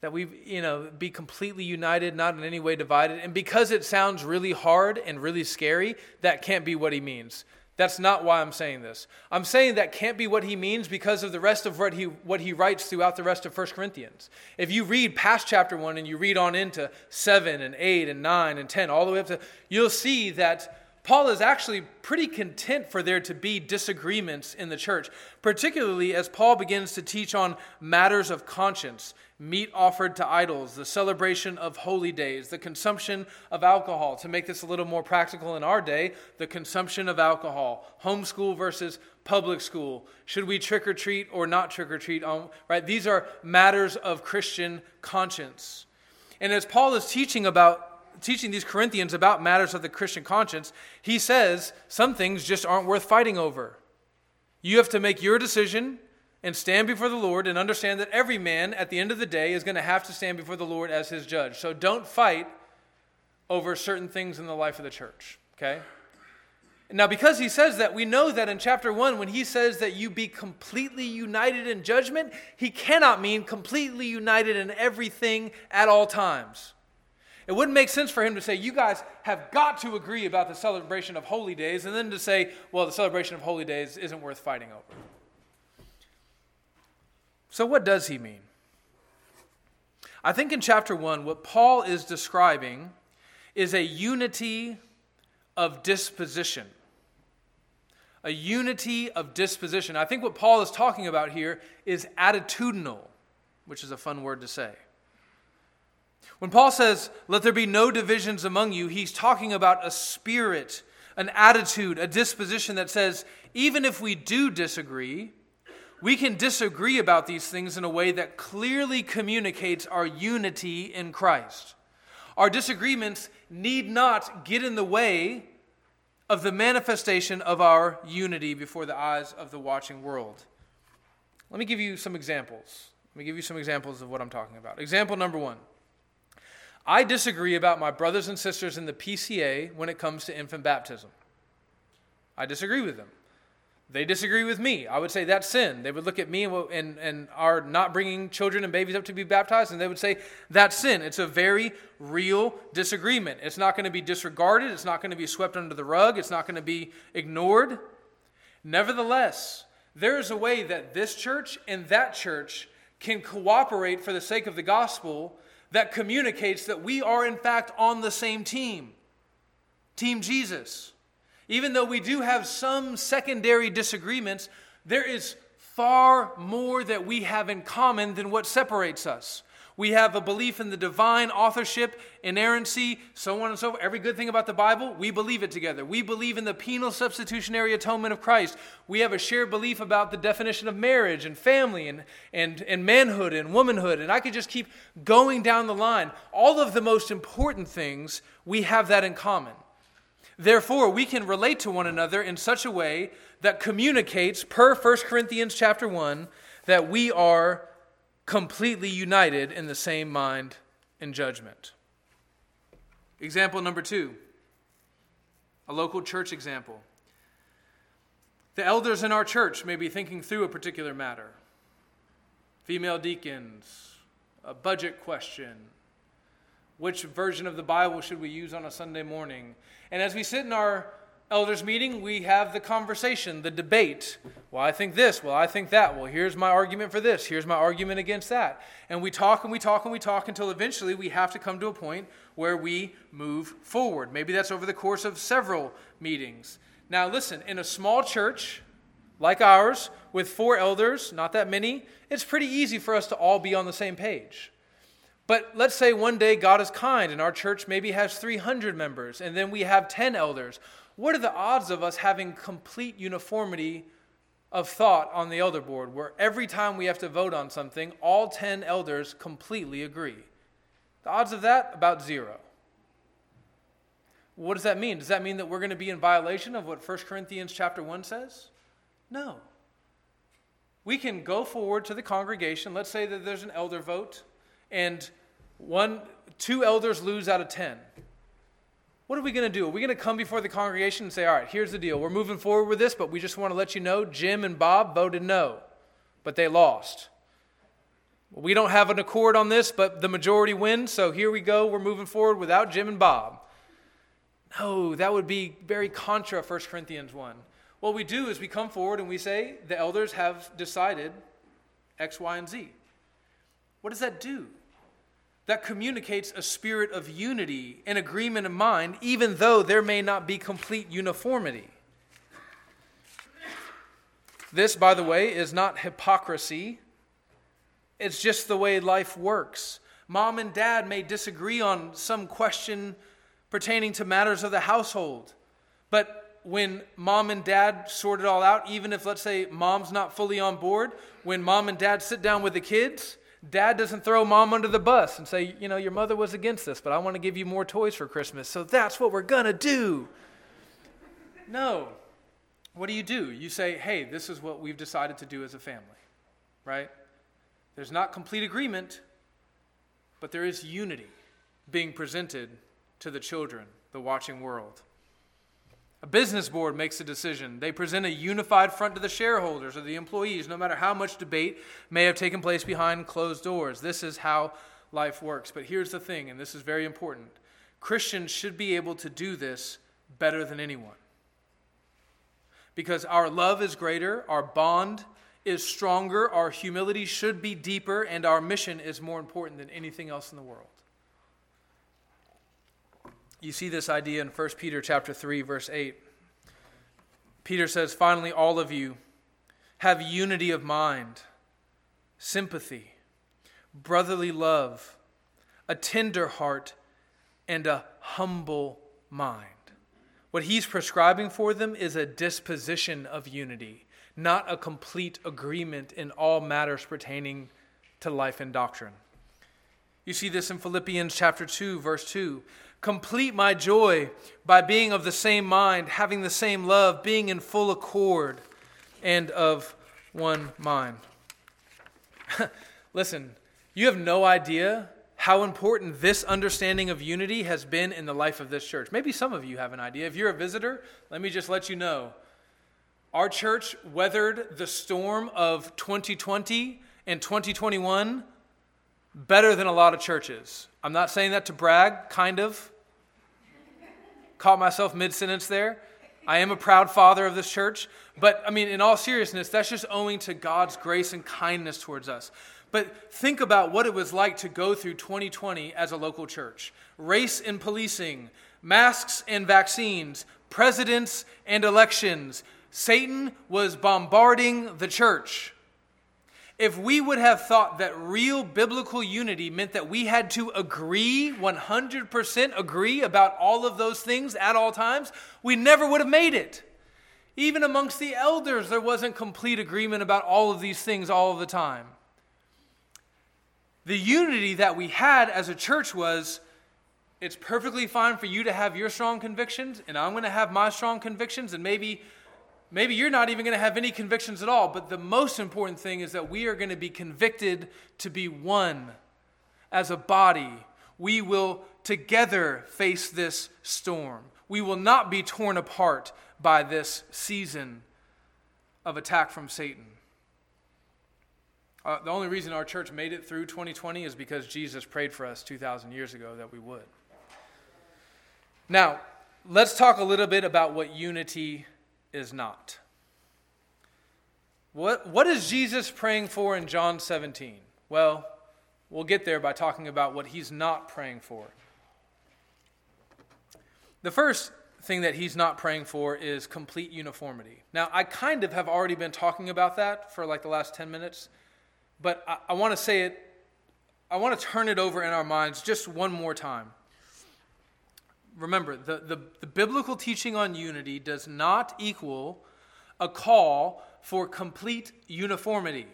That we you know be completely united not in any way divided. And because it sounds really hard and really scary that can't be what he means. That's not why i'm saying this. I'm saying that can't be what he means because of the rest of what he what he writes throughout the rest of 1 corinthians. If you read past chapter 1 and you read on into 7 and 8 and 9 and 10 all the way up to you'll see that Paul is actually pretty content for there to be disagreements in the church, particularly as Paul begins to teach on matters of conscience meat offered to idols, the celebration of holy days, the consumption of alcohol. To make this a little more practical in our day, the consumption of alcohol, homeschool versus public school. Should we trick or treat or not trick or treat? Right? These are matters of Christian conscience. And as Paul is teaching about teaching these Corinthians about matters of the Christian conscience, he says some things just aren't worth fighting over. You have to make your decision and stand before the Lord and understand that every man at the end of the day is going to have to stand before the Lord as his judge. So don't fight over certain things in the life of the church, okay? Now, because he says that, we know that in chapter 1, when he says that you be completely united in judgment, he cannot mean completely united in everything at all times. It wouldn't make sense for him to say, You guys have got to agree about the celebration of holy days, and then to say, Well, the celebration of holy days isn't worth fighting over. So, what does he mean? I think in chapter 1, what Paul is describing is a unity of disposition. A unity of disposition. I think what Paul is talking about here is attitudinal, which is a fun word to say. When Paul says, Let there be no divisions among you, he's talking about a spirit, an attitude, a disposition that says, even if we do disagree, we can disagree about these things in a way that clearly communicates our unity in Christ. Our disagreements need not get in the way of the manifestation of our unity before the eyes of the watching world. Let me give you some examples. Let me give you some examples of what I'm talking about. Example number one I disagree about my brothers and sisters in the PCA when it comes to infant baptism. I disagree with them. They disagree with me. I would say that's sin. They would look at me and, and, are not bringing children and babies up to be baptized, and they would say that's sin. It's a very real disagreement. It's not going to be disregarded, it's not going to be swept under the rug, it's not going to be ignored. Nevertheless, there is a way that this church and that church can cooperate for the sake of the gospel that communicates that we are, in fact, on the same team Team Jesus. Even though we do have some secondary disagreements, there is far more that we have in common than what separates us. We have a belief in the divine authorship, inerrancy, so on and so forth. Every good thing about the Bible, we believe it together. We believe in the penal substitutionary atonement of Christ. We have a shared belief about the definition of marriage and family and, and, and manhood and womanhood. And I could just keep going down the line. All of the most important things, we have that in common. Therefore, we can relate to one another in such a way that communicates, per 1 Corinthians chapter 1, that we are completely united in the same mind and judgment. Example number two a local church example. The elders in our church may be thinking through a particular matter female deacons, a budget question, which version of the Bible should we use on a Sunday morning? And as we sit in our elders meeting, we have the conversation, the debate. Well, I think this. Well, I think that. Well, here's my argument for this. Here's my argument against that. And we talk and we talk and we talk until eventually we have to come to a point where we move forward. Maybe that's over the course of several meetings. Now, listen, in a small church like ours, with four elders, not that many, it's pretty easy for us to all be on the same page. But let's say one day God is kind and our church maybe has 300 members and then we have 10 elders. What are the odds of us having complete uniformity of thought on the elder board where every time we have to vote on something, all 10 elders completely agree? The odds of that, about zero. What does that mean? Does that mean that we're going to be in violation of what 1 Corinthians chapter 1 says? No. We can go forward to the congregation. Let's say that there's an elder vote and one, two elders lose out of ten. What are we going to do? Are we going to come before the congregation and say, all right, here's the deal. We're moving forward with this, but we just want to let you know Jim and Bob voted no, but they lost. We don't have an accord on this, but the majority wins, so here we go. We're moving forward without Jim and Bob. No, that would be very contra 1 Corinthians 1. What we do is we come forward and we say, the elders have decided X, Y, and Z. What does that do? That communicates a spirit of unity and agreement of mind, even though there may not be complete uniformity. This, by the way, is not hypocrisy, it's just the way life works. Mom and dad may disagree on some question pertaining to matters of the household, but when mom and dad sort it all out, even if, let's say, mom's not fully on board, when mom and dad sit down with the kids, dad doesn't throw mom under the bus and say, you know, your mother was against this, but I want to give you more toys for Christmas, so that's what we're going to do. No. What do you do? You say, hey, this is what we've decided to do as a family, right? There's not complete agreement, but there is unity being presented to the children, the watching world. A business board makes a decision. They present a unified front to the shareholders or the employees, no matter how much debate may have taken place behind closed doors. This is how life works. But here's the thing, and this is very important Christians should be able to do this better than anyone. Because our love is greater, our bond is stronger, our humility should be deeper, and our mission is more important than anything else in the world. You see this idea in 1 Peter chapter 3 verse 8. Peter says, "Finally all of you have unity of mind, sympathy, brotherly love, a tender heart, and a humble mind." What he's prescribing for them is a disposition of unity, not a complete agreement in all matters pertaining to life and doctrine. You see this in Philippians chapter 2 verse 2. Complete my joy by being of the same mind, having the same love, being in full accord, and of one mind. Listen, you have no idea how important this understanding of unity has been in the life of this church. Maybe some of you have an idea. If you're a visitor, let me just let you know. Our church weathered the storm of 2020 and 2021 better than a lot of churches. I'm not saying that to brag, kind of. Caught myself mid sentence there. I am a proud father of this church, but I mean, in all seriousness, that's just owing to God's grace and kindness towards us. But think about what it was like to go through 2020 as a local church race and policing, masks and vaccines, presidents and elections. Satan was bombarding the church if we would have thought that real biblical unity meant that we had to agree, 100% agree about all of those things at all times, we never would have made it. Even amongst the elders, there wasn't complete agreement about all of these things all of the time. The unity that we had as a church was it's perfectly fine for you to have your strong convictions, and I'm going to have my strong convictions, and maybe Maybe you're not even going to have any convictions at all, but the most important thing is that we are going to be convicted to be one as a body. We will together face this storm. We will not be torn apart by this season of attack from Satan. Uh, the only reason our church made it through 2020 is because Jesus prayed for us 2,000 years ago that we would. Now, let's talk a little bit about what unity is not. What, what is Jesus praying for in John 17? Well, we'll get there by talking about what he's not praying for. The first thing that he's not praying for is complete uniformity. Now, I kind of have already been talking about that for like the last 10 minutes, but I, I want to say it, I want to turn it over in our minds just one more time remember, the, the, the, biblical teaching on unity does not equal a call for complete uniformity.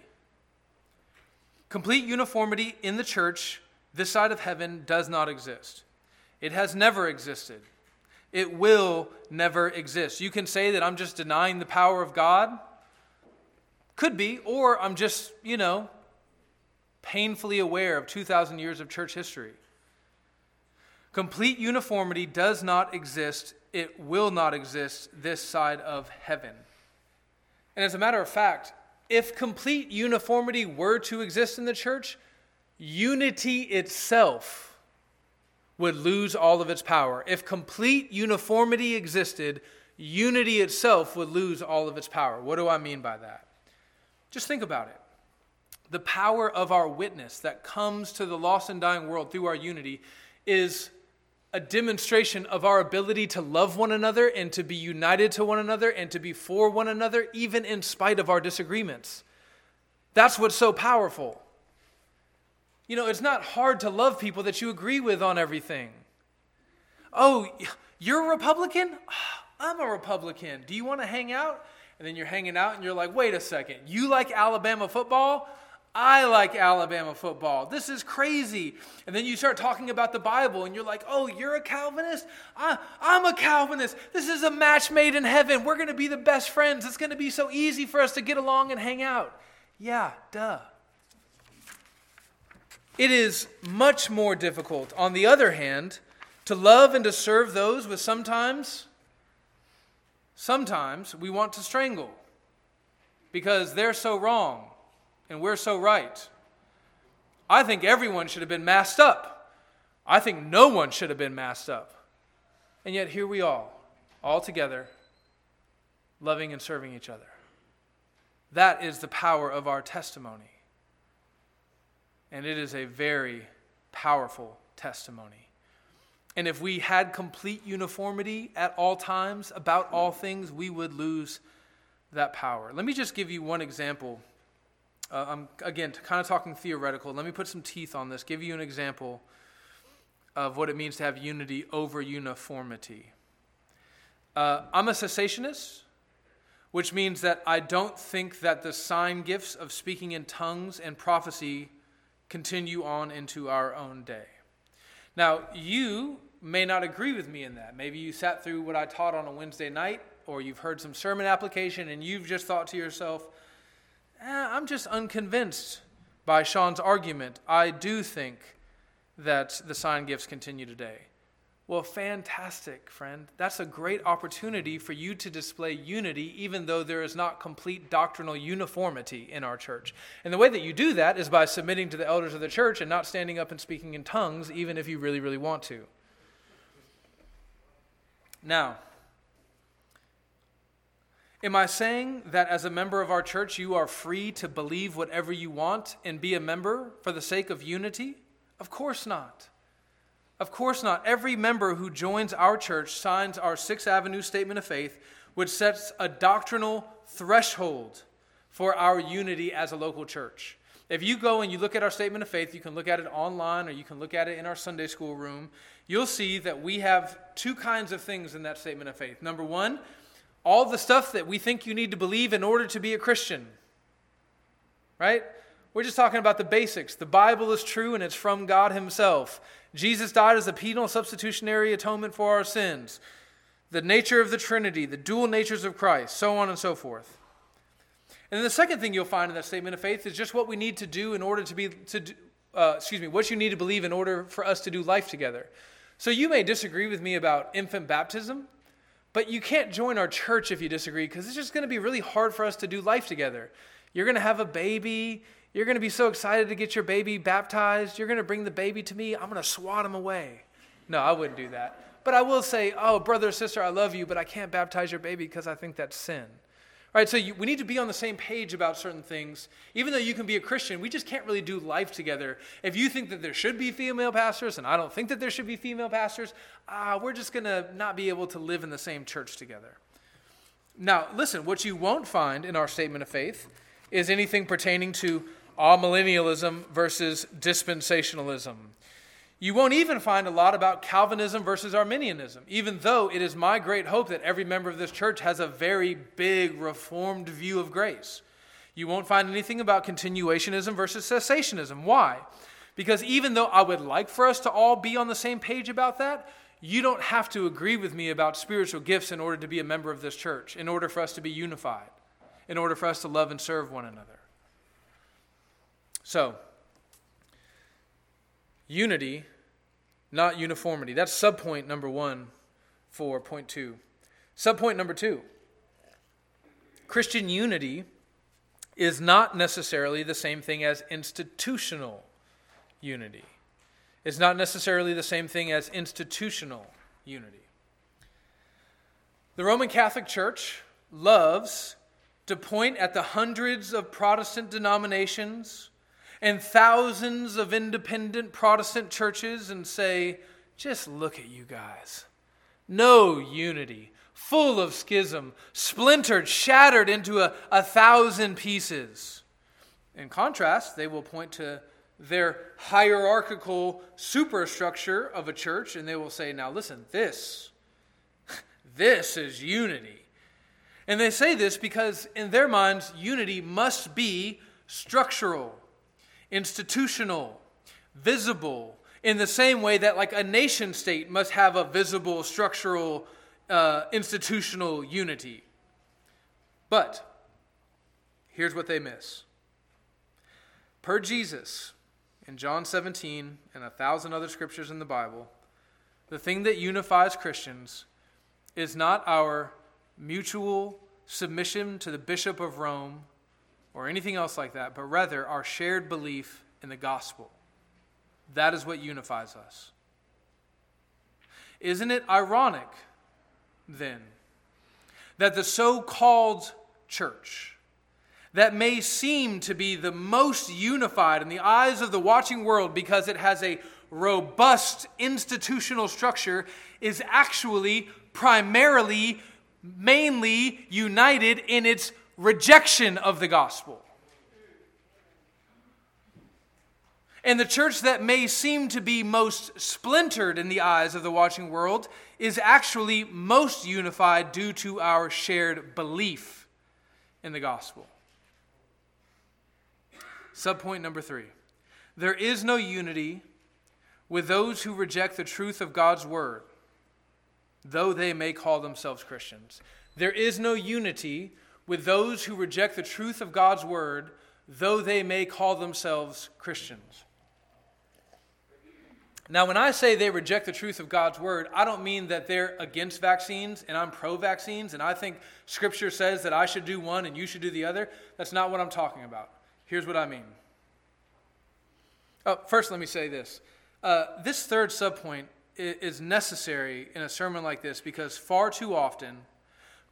Complete uniformity in the church, this side of heaven, does not exist. It has never existed. It will never exist. You can say that I'm just denying the power of God. Could be, or I'm just, you know, painfully aware of 2,000 years of church history. Complete uniformity does not exist, it will not exist this side of heaven. And as a matter of fact, if complete uniformity were to exist in the church, unity itself would lose all of its power. If complete uniformity existed, unity itself would lose all of its power. What do I mean by that? Just think about it. The power of our witness that comes to the lost and dying world through our unity is a demonstration of our ability to love one another and to be united to one another and to be for one another, even in spite of our disagreements. That's what's so powerful. You know, it's not hard to love people that you agree with on everything. Oh, you're a Republican? I'm a Republican. Do you want to hang out? And then you're hanging out and you're like, wait a second, you like Alabama football? I like Alabama football. This is crazy. And then you start talking about the Bible and you're like, oh, you're a Calvinist? I, I'm a Calvinist. This is a match made in heaven. We're going to be the best friends. It's going to be so easy for us to get along and hang out. Yeah, duh. It is much more difficult, on the other hand, to love and to serve those with sometimes, sometimes we want to strangle because they're so wrong and we're so right. I think everyone should have been masked up. I think no one should have been masked up. And yet here we are, all together, loving and serving each other. That is the power of our testimony. And it is a very powerful testimony. And if we had complete uniformity at all times about all things, we would lose that power. Let me just give you one example. Uh, I'm, again, kind of talking theoretical. Let me put some teeth on this, give you an example of what it means to have unity over uniformity. Uh, I'm a cessationist, which means that I don't think that the sign gifts of speaking in tongues and prophecy continue on into our own day. Now, you may not agree with me in that. Maybe you sat through what I taught on a Wednesday night, or you've heard some sermon application and you've just thought to yourself, eh, I'm just unconvinced by Sean's argument. I do think that the sign gifts continue today. Well, fantastic, friend. That's a great opportunity for you to display unity, even though there is not complete doctrinal uniformity in our church. And the way that you do that is by submitting to the elders of the church and not standing up and speaking in tongues, even if you really, really want to. Now, am I saying that as a member of our church, you are free to believe whatever you want and be a member for the sake of unity? Of course not. Of course not. Every member who joins our church signs our Sixth Avenue Statement of Faith, which sets a doctrinal threshold for our unity as a local church. If you go and you look at our statement of faith, you can look at it online or you can look at it in our Sunday school room. You'll see that we have two kinds of things in that statement of faith. Number one, all the stuff that we think you need to believe in order to be a Christian. Right? We're just talking about the basics. The Bible is true and it's from God Himself. Jesus died as a penal substitutionary atonement for our sins. The nature of the Trinity, the dual natures of Christ, so on and so forth. And then the second thing you'll find in that statement of faith is just what we need to do in order to be to uh, excuse me, what you need to believe in order for us to do life together. So you may disagree with me about infant baptism, but you can't join our church if you disagree because it's just going to be really hard for us to do life together. You're going to have a baby, you're going to be so excited to get your baby baptized. You're going to bring the baby to me. I'm going to swat him away. No, I wouldn't do that. But I will say, oh, brother or sister, I love you, but I can't baptize your baby because I think that's sin. Right, so you, we need to be on the same page about certain things. Even though you can be a Christian, we just can't really do life together. If you think that there should be female pastors, and I don't think that there should be female pastors, uh, we're just going to not be able to live in the same church together. Now, listen, what you won't find in our statement of faith is anything pertaining to amillennialism versus dispensationalism. You won't even find a lot about Calvinism versus Arminianism, even though it is my great hope that every member of this church has a very big reformed view of grace. You won't find anything about continuationism versus cessationism. Why? Because even though I would like for us to all be on the same page about that, you don't have to agree with me about spiritual gifts in order to be a member of this church, in order for us to be unified, in order for us to love and serve one another. So, unity, not uniformity. That's subpoint number one for point two. Subpoint number two Christian unity is not necessarily the same thing as institutional unity. It's not necessarily the same thing as institutional unity. The Roman Catholic Church loves to point at the hundreds of Protestant denominations and thousands of independent Protestant churches and say, just look at you guys. No unity, full of schism, splintered, shattered into a, a thousand pieces. In contrast, they will point to their hierarchical superstructure of a church and they will say, now listen, this, this is unity. And they say this because in their minds, unity must be structural, institutional, visible, in the same way that, like, a nation state must have a visible, structural, uh, institutional unity. But here's what they miss. Per Jesus, in John 17 and a thousand other scriptures in the Bible, the thing that unifies Christians is not our mutual submission to the Bishop of Rome or anything else like that, but rather our shared belief in the gospel. That is what unifies us. Isn't it ironic, then, that the so called church, that may seem to be the most unified in the eyes of the watching world because it has a robust institutional structure, is actually primarily, mainly united in its rejection of the gospel. And the church that may seem to be most splintered in the eyes of the watching world is actually most unified due to our shared belief in the gospel. Subpoint number three there is no unity with those who reject the truth of God's word, though they may call themselves Christians. There is no unity with those who reject the truth of God's word, though they may call themselves Christians. Now, when I say they reject the truth of God's word, I don't mean that they're against vaccines and I'm pro vaccines and I think scripture says that I should do one and you should do the other. That's not what I'm talking about. Here's what I mean. Oh, first, let me say this. Uh, this third subpoint is necessary in a sermon like this because far too often,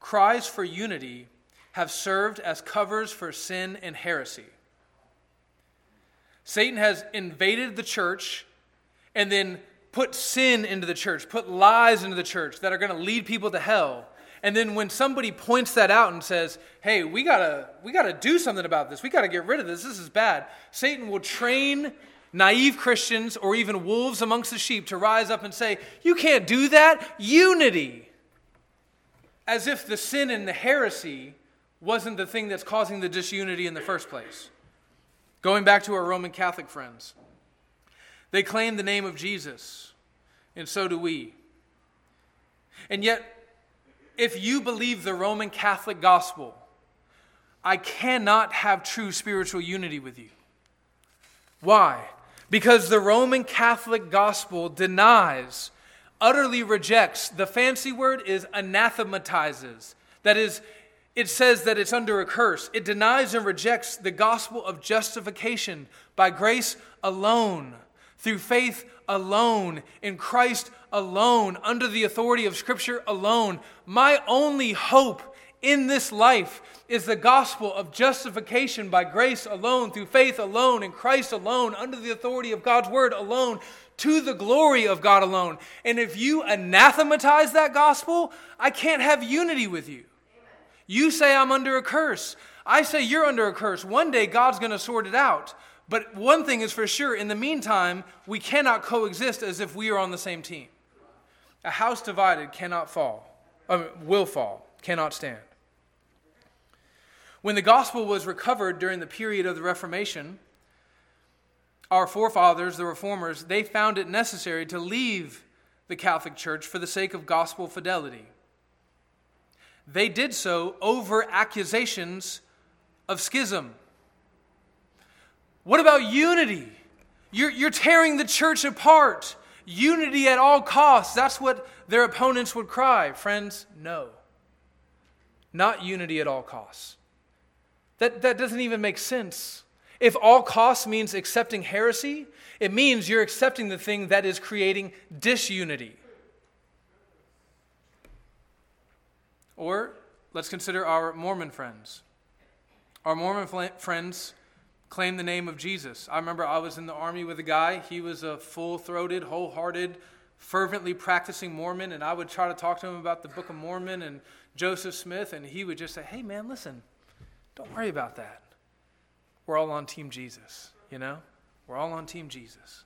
cries for unity have served as covers for sin and heresy. Satan has invaded the church and then put sin into the church, put lies into the church that are going to lead people to hell. And then when somebody points that out and says, "Hey, we got to we got to do something about this. We got to get rid of this. This is bad." Satan will train naive Christians or even wolves amongst the sheep to rise up and say, "You can't do that. Unity." As if the sin and the heresy wasn't the thing that's causing the disunity in the first place. Going back to our Roman Catholic friends. They claim the name of Jesus, and so do we. And yet, if you believe the Roman Catholic gospel, I cannot have true spiritual unity with you. Why? Because the Roman Catholic gospel denies, utterly rejects, the fancy word is anathematizes. That is, it says that it's under a curse. It denies and rejects the gospel of justification by grace alone through faith alone, in Christ alone, under the authority of Scripture alone. My only hope in this life is the gospel of justification by grace alone, through faith alone, in Christ alone, under the authority of God's word alone, to the glory of God alone. And if you anathematize that gospel, I can't have unity with you. You say I'm under a curse. I say you're under a curse. One day God's going to sort it out. But one thing is for sure in the meantime, we cannot coexist as if we are on the same team. A house divided cannot fall, will fall, cannot stand. When the gospel was recovered during the period of the Reformation, our forefathers, the reformers, they found it necessary to leave the Catholic Church for the sake of gospel fidelity. They did so over accusations of schism what about unity? You're, you're tearing the church apart. Unity at all costs. That's what their opponents would cry. Friends, no. Not unity at all costs. That, that doesn't even make sense. If all costs means accepting heresy, it means you're accepting the thing that is creating disunity. Or let's consider our Mormon friends. Our Mormon friends claim the name of Jesus. I remember I was in the army with a guy. He was a full throated, wholehearted, fervently practicing Mormon, and I would try to talk to him about the Book of Mormon and Joseph Smith, and he would just say, Hey, man, listen, don't worry about that. We're all on Team Jesus, you know? We're all on Team Jesus.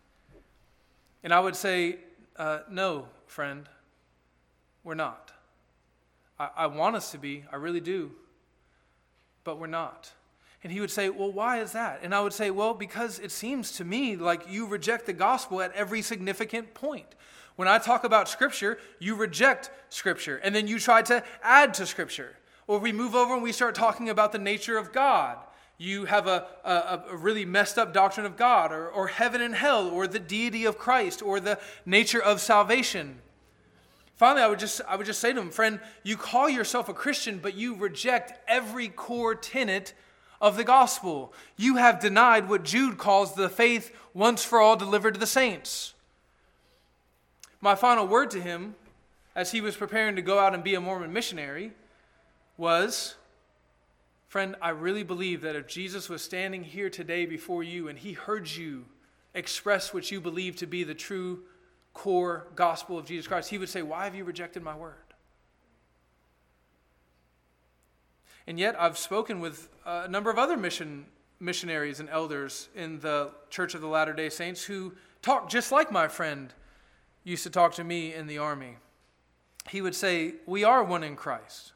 And I would say, uh, No, friend, we're not. I, I want us to be, I really do, but we're not. And he would say, Well, why is that? And I would say, Well, because it seems to me like you reject the gospel at every significant point. When I talk about Scripture, you reject Scripture, and then you try to add to Scripture. Or we move over and we start talking about the nature of God. You have a, a, a, really messed up doctrine of God, or, or heaven and hell, or the deity of Christ, or the nature of salvation. Finally, I would just I would just say to him, friend, you call yourself a Christian, but you reject every core tenet of the gospel. You have denied what Jude calls the faith once for all delivered to the saints. My final word to him, as he was preparing to go out and be a Mormon missionary, was Friend, I really believe that if Jesus was standing here today before you and he heard you express what you believe to be the true core gospel of Jesus Christ, he would say, Why have you rejected my word? And yet, I've spoken with a number of other mission, missionaries and elders in the Church of the Latter day Saints who talk just like my friend used to talk to me in the army. He would say, We are one in Christ.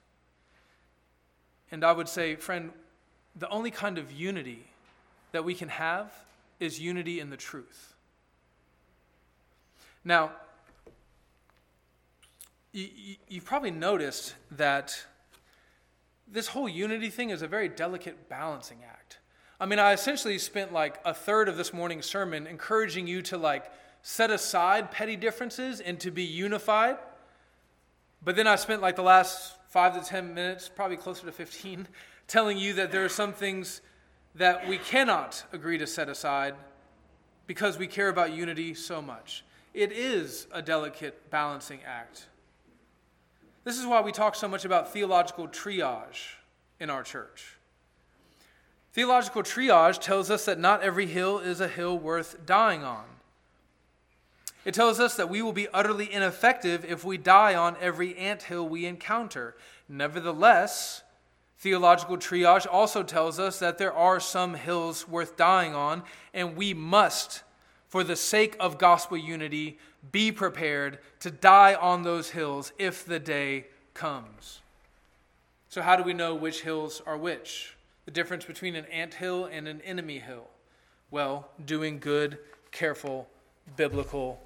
And I would say, friend, the only kind of unity that we can have is unity in the truth. Now, you, have probably noticed that this whole unity thing is a very delicate balancing act. I mean, I essentially spent like a third of this morning's sermon encouraging you to like set aside petty differences and to be unified. But then I spent like the last five to 10 minutes, probably closer to 15, telling you that there are some things that we cannot agree to set aside because we care about unity so much. It is a delicate balancing act. This is why we talk so much about theological triage in our church. Theological triage tells us that not every hill is a hill worth dying on. It tells us that we will be utterly ineffective if we die on every ant hill we encounter. Nevertheless, theological triage also tells us that there are some hills worth dying on, and we must, for the sake of gospel unity, be prepared to die on those hills if the day comes. So, how do we know which hills are which? The difference between an ant hill and an enemy hill? Well, doing good, careful, biblical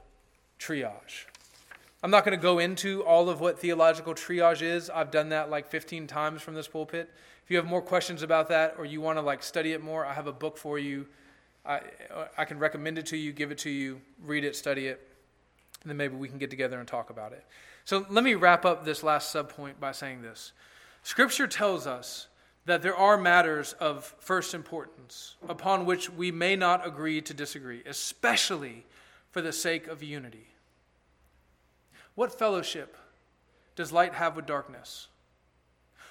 triage. I'm not going to go into all of what theological triage is. I've done that like 15 times from this pulpit. If you have more questions about that or you want to like study it more, I have a book for you. I, uh, I can recommend it to you, give it to you, read it, study it, and then maybe we can get together and talk about it. So let me wrap up this last subpoint by saying this. Scripture tells us that there are matters of first importance upon which we may not agree to disagree, especially for the sake of unity. What fellowship does light have with darkness?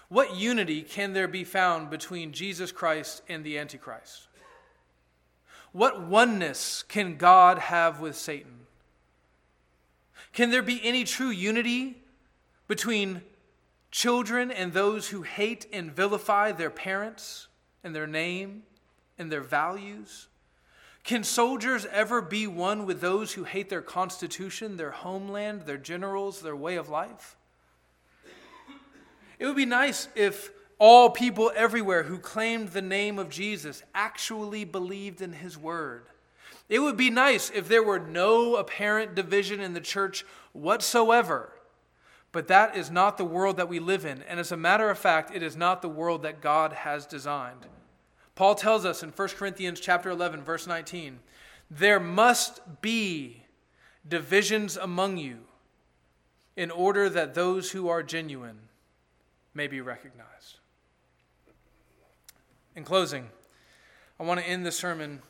What unity can there be found between Jesus Christ and the Antichrist? What oneness can God have with Satan? Can there be any true unity between children and those who hate and vilify their parents and their name and their values? Can soldiers ever be one with those who hate their constitution, their homeland, their generals, their way of life? It would be nice if all people everywhere who claimed the name of Jesus actually believed in his word. It would be nice if there were no apparent division in the church whatsoever. But that is not the world that we live in. And as a matter of fact, it is not the world that God has designed. Paul tells us in 1 Corinthians chapter 11 verse 19, there must be divisions among you in order that those who are genuine may be recognized. In closing, I want to end the sermon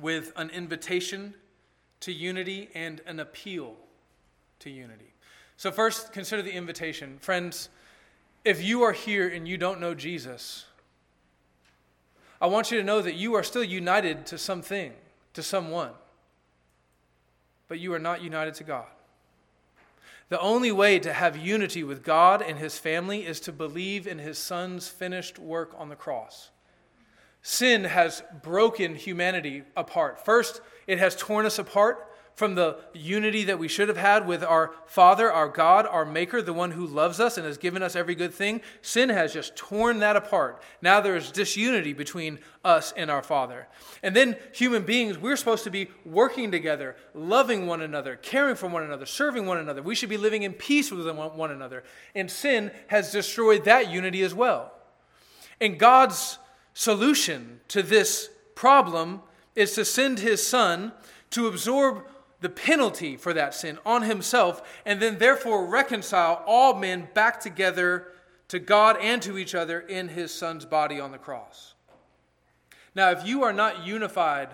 with an invitation to unity and an appeal to unity. So, first, consider the invitation. Friends, if you are here and you don't know Jesus, I want you to know that you are still united to something, to someone, but you are not united to God. The only way to have unity with God and His family is to believe in His Son's finished work on the cross. Sin has broken humanity apart. First, it has torn us apart from the unity that we should have had with our Father, our God, our Maker, the one who loves us and has given us every good thing. Sin has just torn that apart. Now there is disunity between us and our Father. And then, human beings, we're supposed to be working together, loving one another, caring for one another, serving one another. We should be living in peace with one another. And sin has destroyed that unity as well. And God's solution to this problem is to send his Son to absorb the penalty for that sin on himself, and then therefore reconcile all men back together to God and to each other in his son's body on the cross. Now, if you are not unified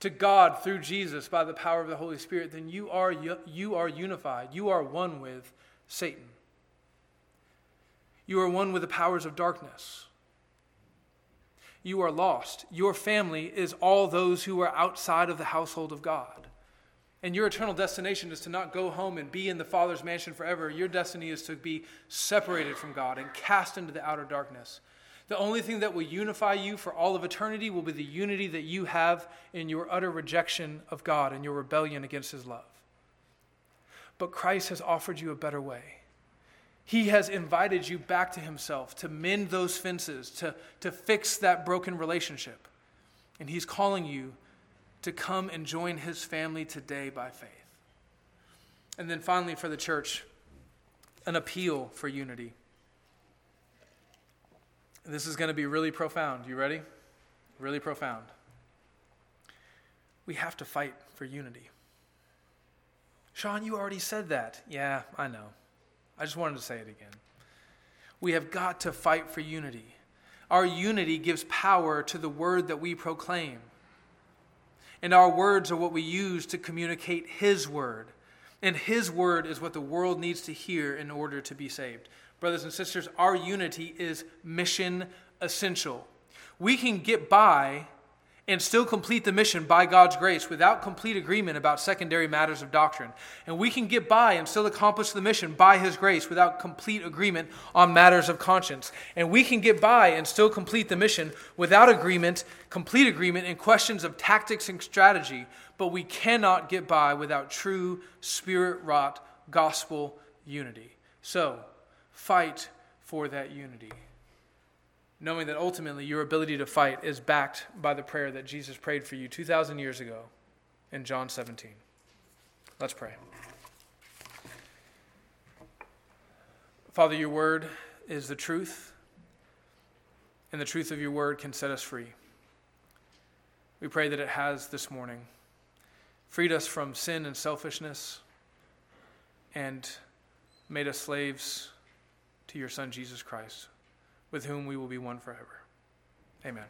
to God through Jesus by the power of the Holy Spirit, then you are, you are unified. You are one with Satan. You are one with the powers of darkness. You are lost. Your family is all those who are outside of the household of God and your eternal destination is to not go home and be in the Father's mansion forever. Your destiny is to be separated from God and cast into the outer darkness. The only thing that will unify you for all of eternity will be the unity that you have in your utter rejection of God and your rebellion against His love. But Christ has offered you a better way. He has invited you back to Himself to mend those fences, to, to fix that broken relationship. And He's calling you to come and join his family today by faith. And then finally, for the church, an appeal for unity. This is going to be really profound. You ready? Really profound. We have to fight for unity. Sean, you already said that. Yeah, I know. I just wanted to say it again. We have got to fight for unity. Our unity gives power to the word that we proclaim. And our words are what we use to communicate His word. And His word is what the world needs to hear in order to be saved. Brothers and sisters, our unity is mission essential. We can get by and still complete the mission by God's grace without complete agreement about secondary matters of doctrine. And we can get by and still accomplish the mission by His grace without complete agreement on matters of conscience. And we can get by and still complete the mission without agreement, complete agreement in questions of tactics and strategy. But we cannot get by without true spirit wrought gospel unity. So, fight for that unity knowing that ultimately your ability to fight is backed by the prayer that Jesus prayed for you 2,000 years ago in John 17. Let's pray. Father, your word is the truth, and the truth of your word can set us free. We pray that it has this morning freed us from sin and selfishness and made us slaves to your Son, Jesus Christ with whom we will be one forever. Amen.